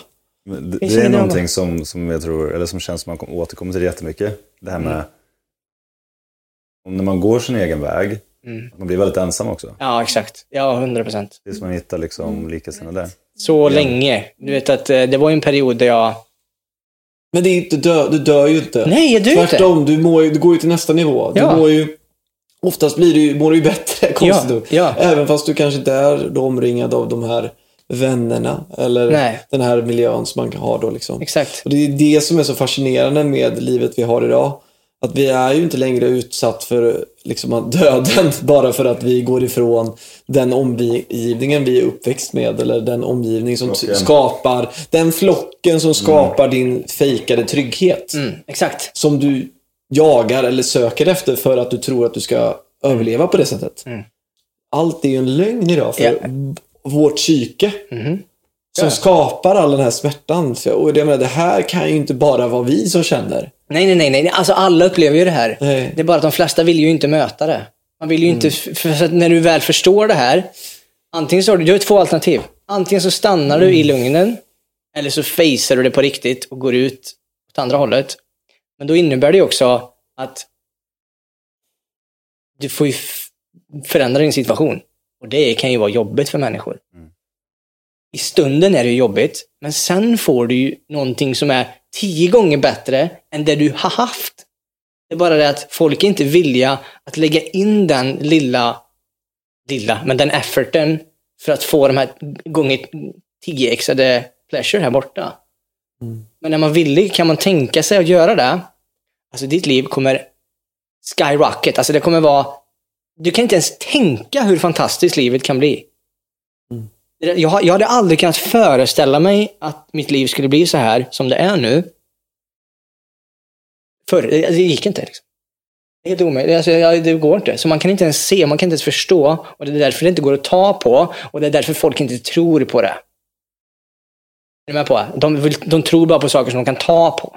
Men Det, Finns det är någonting som, som jag tror, eller som känns som man kom- återkommer till jättemycket. Det här med om när man går sin egen väg, Mm. man blir väldigt ensam också. Ja, exakt. Ja, hundra procent. Tills man hittar liksom likasinnade där. Så länge. Du vet att eh, det var ju en period där jag... Men det är inte dö, du dör ju inte. Nej, jag dör inte. Tvärtom, du, mår, ju- du går ju till nästa nivå. Ja. Du mår ju, oftast blir du, mår du ju bättre, konstigt Ja, nog. ja. Även fast du kanske inte är då omringad av de här vännerna eller Nej. den här miljön som man har då. Liksom. Exakt. Och det är det som är så fascinerande med livet vi har idag. Att vi är ju inte längre utsatt för liksom, döden bara för att vi går ifrån den omgivningen vi är uppväxt med eller den omgivning som Flocken. skapar, den flocken som skapar din fejkade trygghet. Mm, exakt. Som du jagar eller söker efter för att du tror att du ska överleva på det sättet. Mm. Allt är ju en lögn idag för Ja. vårt psyke. Mhm. Som Ja. skapar all den här smärtan. Och jag menar, det här kan ju inte bara vara vi som känner. Nej, nej, nej, nej. Alltså alla upplever ju det här. Nej. Det är bara att de flesta vill ju inte möta det. Man vill ju inte, för när du väl förstår det här, antingen så har du, du har två alternativ. Antingen så stannar du i lugnen, eller så facear du det på riktigt och går ut åt andra hållet. Men då innebär det också att du får ju förändra din situation. Och det kan ju vara jobbigt för människor. I stunden är det jobbigt, men sen får du ju någonting som är tio gånger bättre än det du har haft. Det är bara det att folk är inte villiga att lägga in den lilla, lilla, men den efforten för att få de här gånger 10xade pleasure här borta. Men när man vill kan man tänka sig att göra det. Alltså ditt liv kommer skyrocket. Alltså det kommer vara... Du kan inte ens tänka hur fantastiskt livet kan bli. Jag, har- jag hade aldrig kunnat föreställa mig att mitt liv skulle bli så här som det är nu. Förr, det, det gick inte. Liksom. Det är helt omöjligt. Alltså, jag- det går inte. Så man kan inte ens se, man kan inte ens förstå. Och det är därför det inte går att ta på. Och det är därför folk inte tror på det. Är du med på? De, de tror bara på saker som de kan ta på.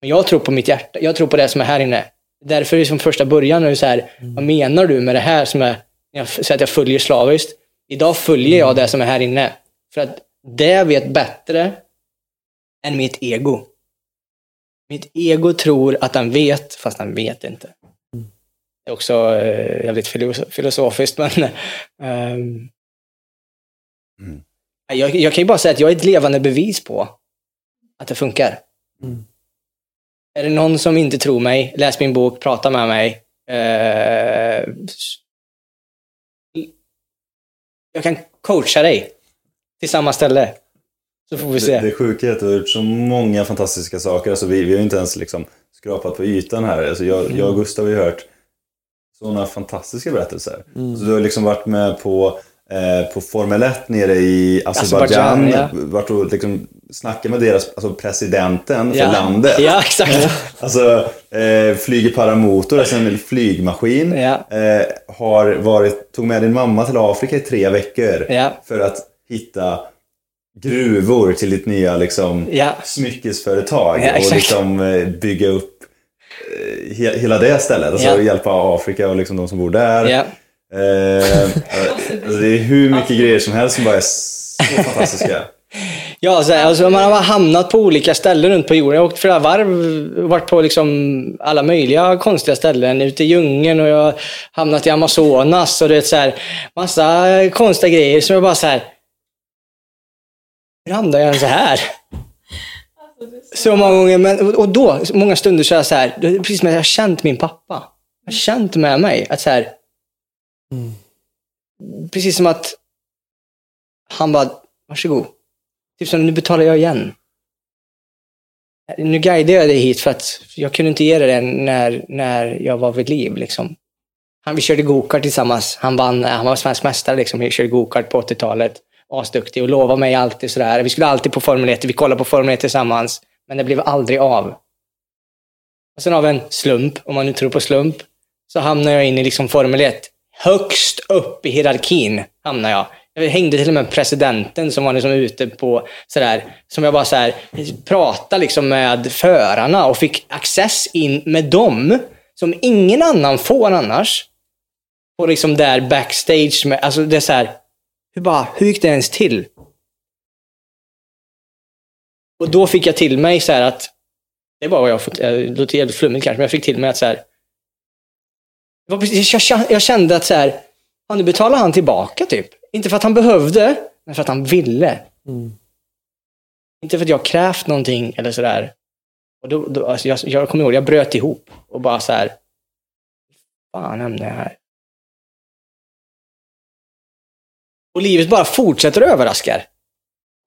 Men jag tror på mitt hjärta. Jag tror på det som är här inne. Därför är det som första början är det så här, vad menar du med det här som är, jag säger att jag följer slaviskt. Idag följer jag det som är här inne. För att det vet bättre än mitt ego. Mitt ego tror att den vet, fast den vet inte. Det är också eh, jävligt filoso- filosofiskt, men... ehm, Mm. jag, jag kan ju bara säga att jag är ett levande bevis på att det funkar. Är det någon som inte tror mig, läs min bok, prata med mig. Eh, jag kan coacha dig till samma ställe. Så får vi Det, se. det sjuka är att du har gjort så många fantastiska saker. Alltså vi, vi har inte ens liksom skrapat på ytan här. Alltså jag, jag och Gustav har ju hört sådana fantastiska berättelser. Så du har liksom varit med på, på Formel 1 nere i Azerbajdzjan. Ja. Varit och liksom snackat med deras, alltså presidenten för Ja. landet. Ja, exakt. Alltså, eh, flyger paramotor, alltså en flygmaskin. Ja. Eh, har varit, tog med din mamma till Afrika i tre veckor. Ja. För att hitta gruvor till ditt nya liksom, smyckesföretag. Och liksom eh, bygga upp eh, he, hela det stället. Alltså hjälpa Afrika och liksom de som bor där. Eh, alltså, det är hur mycket grejer som helst som bara är så fantastiska. Ja, så alltså man har hamnat på olika ställen runt på jorden. Jag har åkt flera varv, varit på liksom alla möjliga konstiga ställen. Ute i djungeln och jag har hamnat i Amazonas och det är så här, massa konstiga grejer som jag bara så här. Hur hamnade jag ens här? Så många gånger, men, och då, många stunder så är jag så här, precis som jag har känt min pappa. Jag har känt med mig att så här, Mm. precis som att han bara, varsågod. Typ som, nu betalar jag igen. Nu guidar jag dig hit för att jag kunde inte ge dig det när, när jag var vid liv. Liksom. Han, vi körde gokart tillsammans. Han vann, han var svensk mästare. Liksom. Vi körde gokart på 80-talet. Asduktig och lovade mig alltid sådär. Vi skulle alltid på Formel 1. Vi kollade på Formel 1 tillsammans. Men det blev aldrig av. Och sen av en slump, om man nu tror på slump, så hamnade jag in i liksom Formel 1. Högst upp i hierarkin hamnar jag. Jag hängde till och med presidenten som var liksom ute på sådär, som jag bara såhär, pratade liksom med förarna och fick access in med dem som ingen annan får annars. Och liksom där backstage med, alltså det är såhär. hur bara, hur gick det ens till? Och då fick jag till mig så här att, det är bara vad jag har fått, det låter jävligt flummigt kanske, men jag fick till mig att så här, jag, kände- att så här, ja, nu betalar han tillbaka typ. Inte för att han behövde, men för att han ville. Inte för att jag krävt någonting eller sådär. Och då, då, alltså jag, jag kommer ihåg, jag bröt ihop och bara så här. fan hamnade jag här? Och livet bara fortsätter överraskar.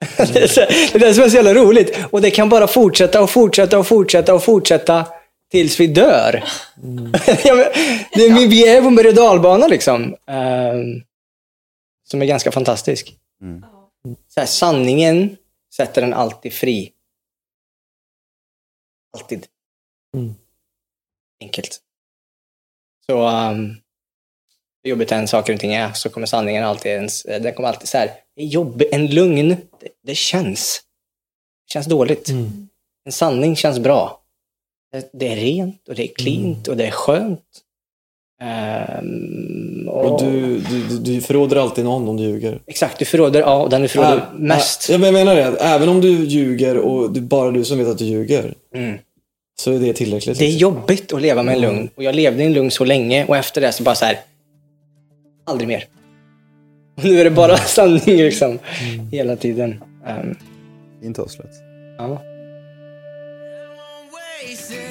det, är så, det är det som är så jävla roligt. Och det kan bara fortsätta och fortsätta och fortsätta och fortsätta tills vi dör. det är, vi är på en berg och dalbana liksom. Ehm, som är ganska fantastisk. Mm. Så här, sanningen sätter den alltid fri. Alltid. Enkelt. Så um, hur jobbigt än saker och ting är så kommer sanningen alltid, ens, den kommer alltid så här, det är jobb, en lögn, det, det känns. Det känns dåligt. En sanning känns bra. Det, är rent och det är cleant och det är skönt. Ehm, och, Och du, du, du, förråder alltid någon om du ljuger. Exakt, du förråder, ja, den du förråder Ä- mest. ä- Ja, men jag menar det. Även om du ljuger och det är bara du som vet att du ljuger. Mm. Så är det tillräckligt. Det är liksom. jobbigt att leva med en lugn. Och jag levde i en lugn så länge och efter det så bara så här. Aldrig mer. Och nu är det bara sanning liksom. Hela tiden. Ehm, Fint avslut. ja. Racing.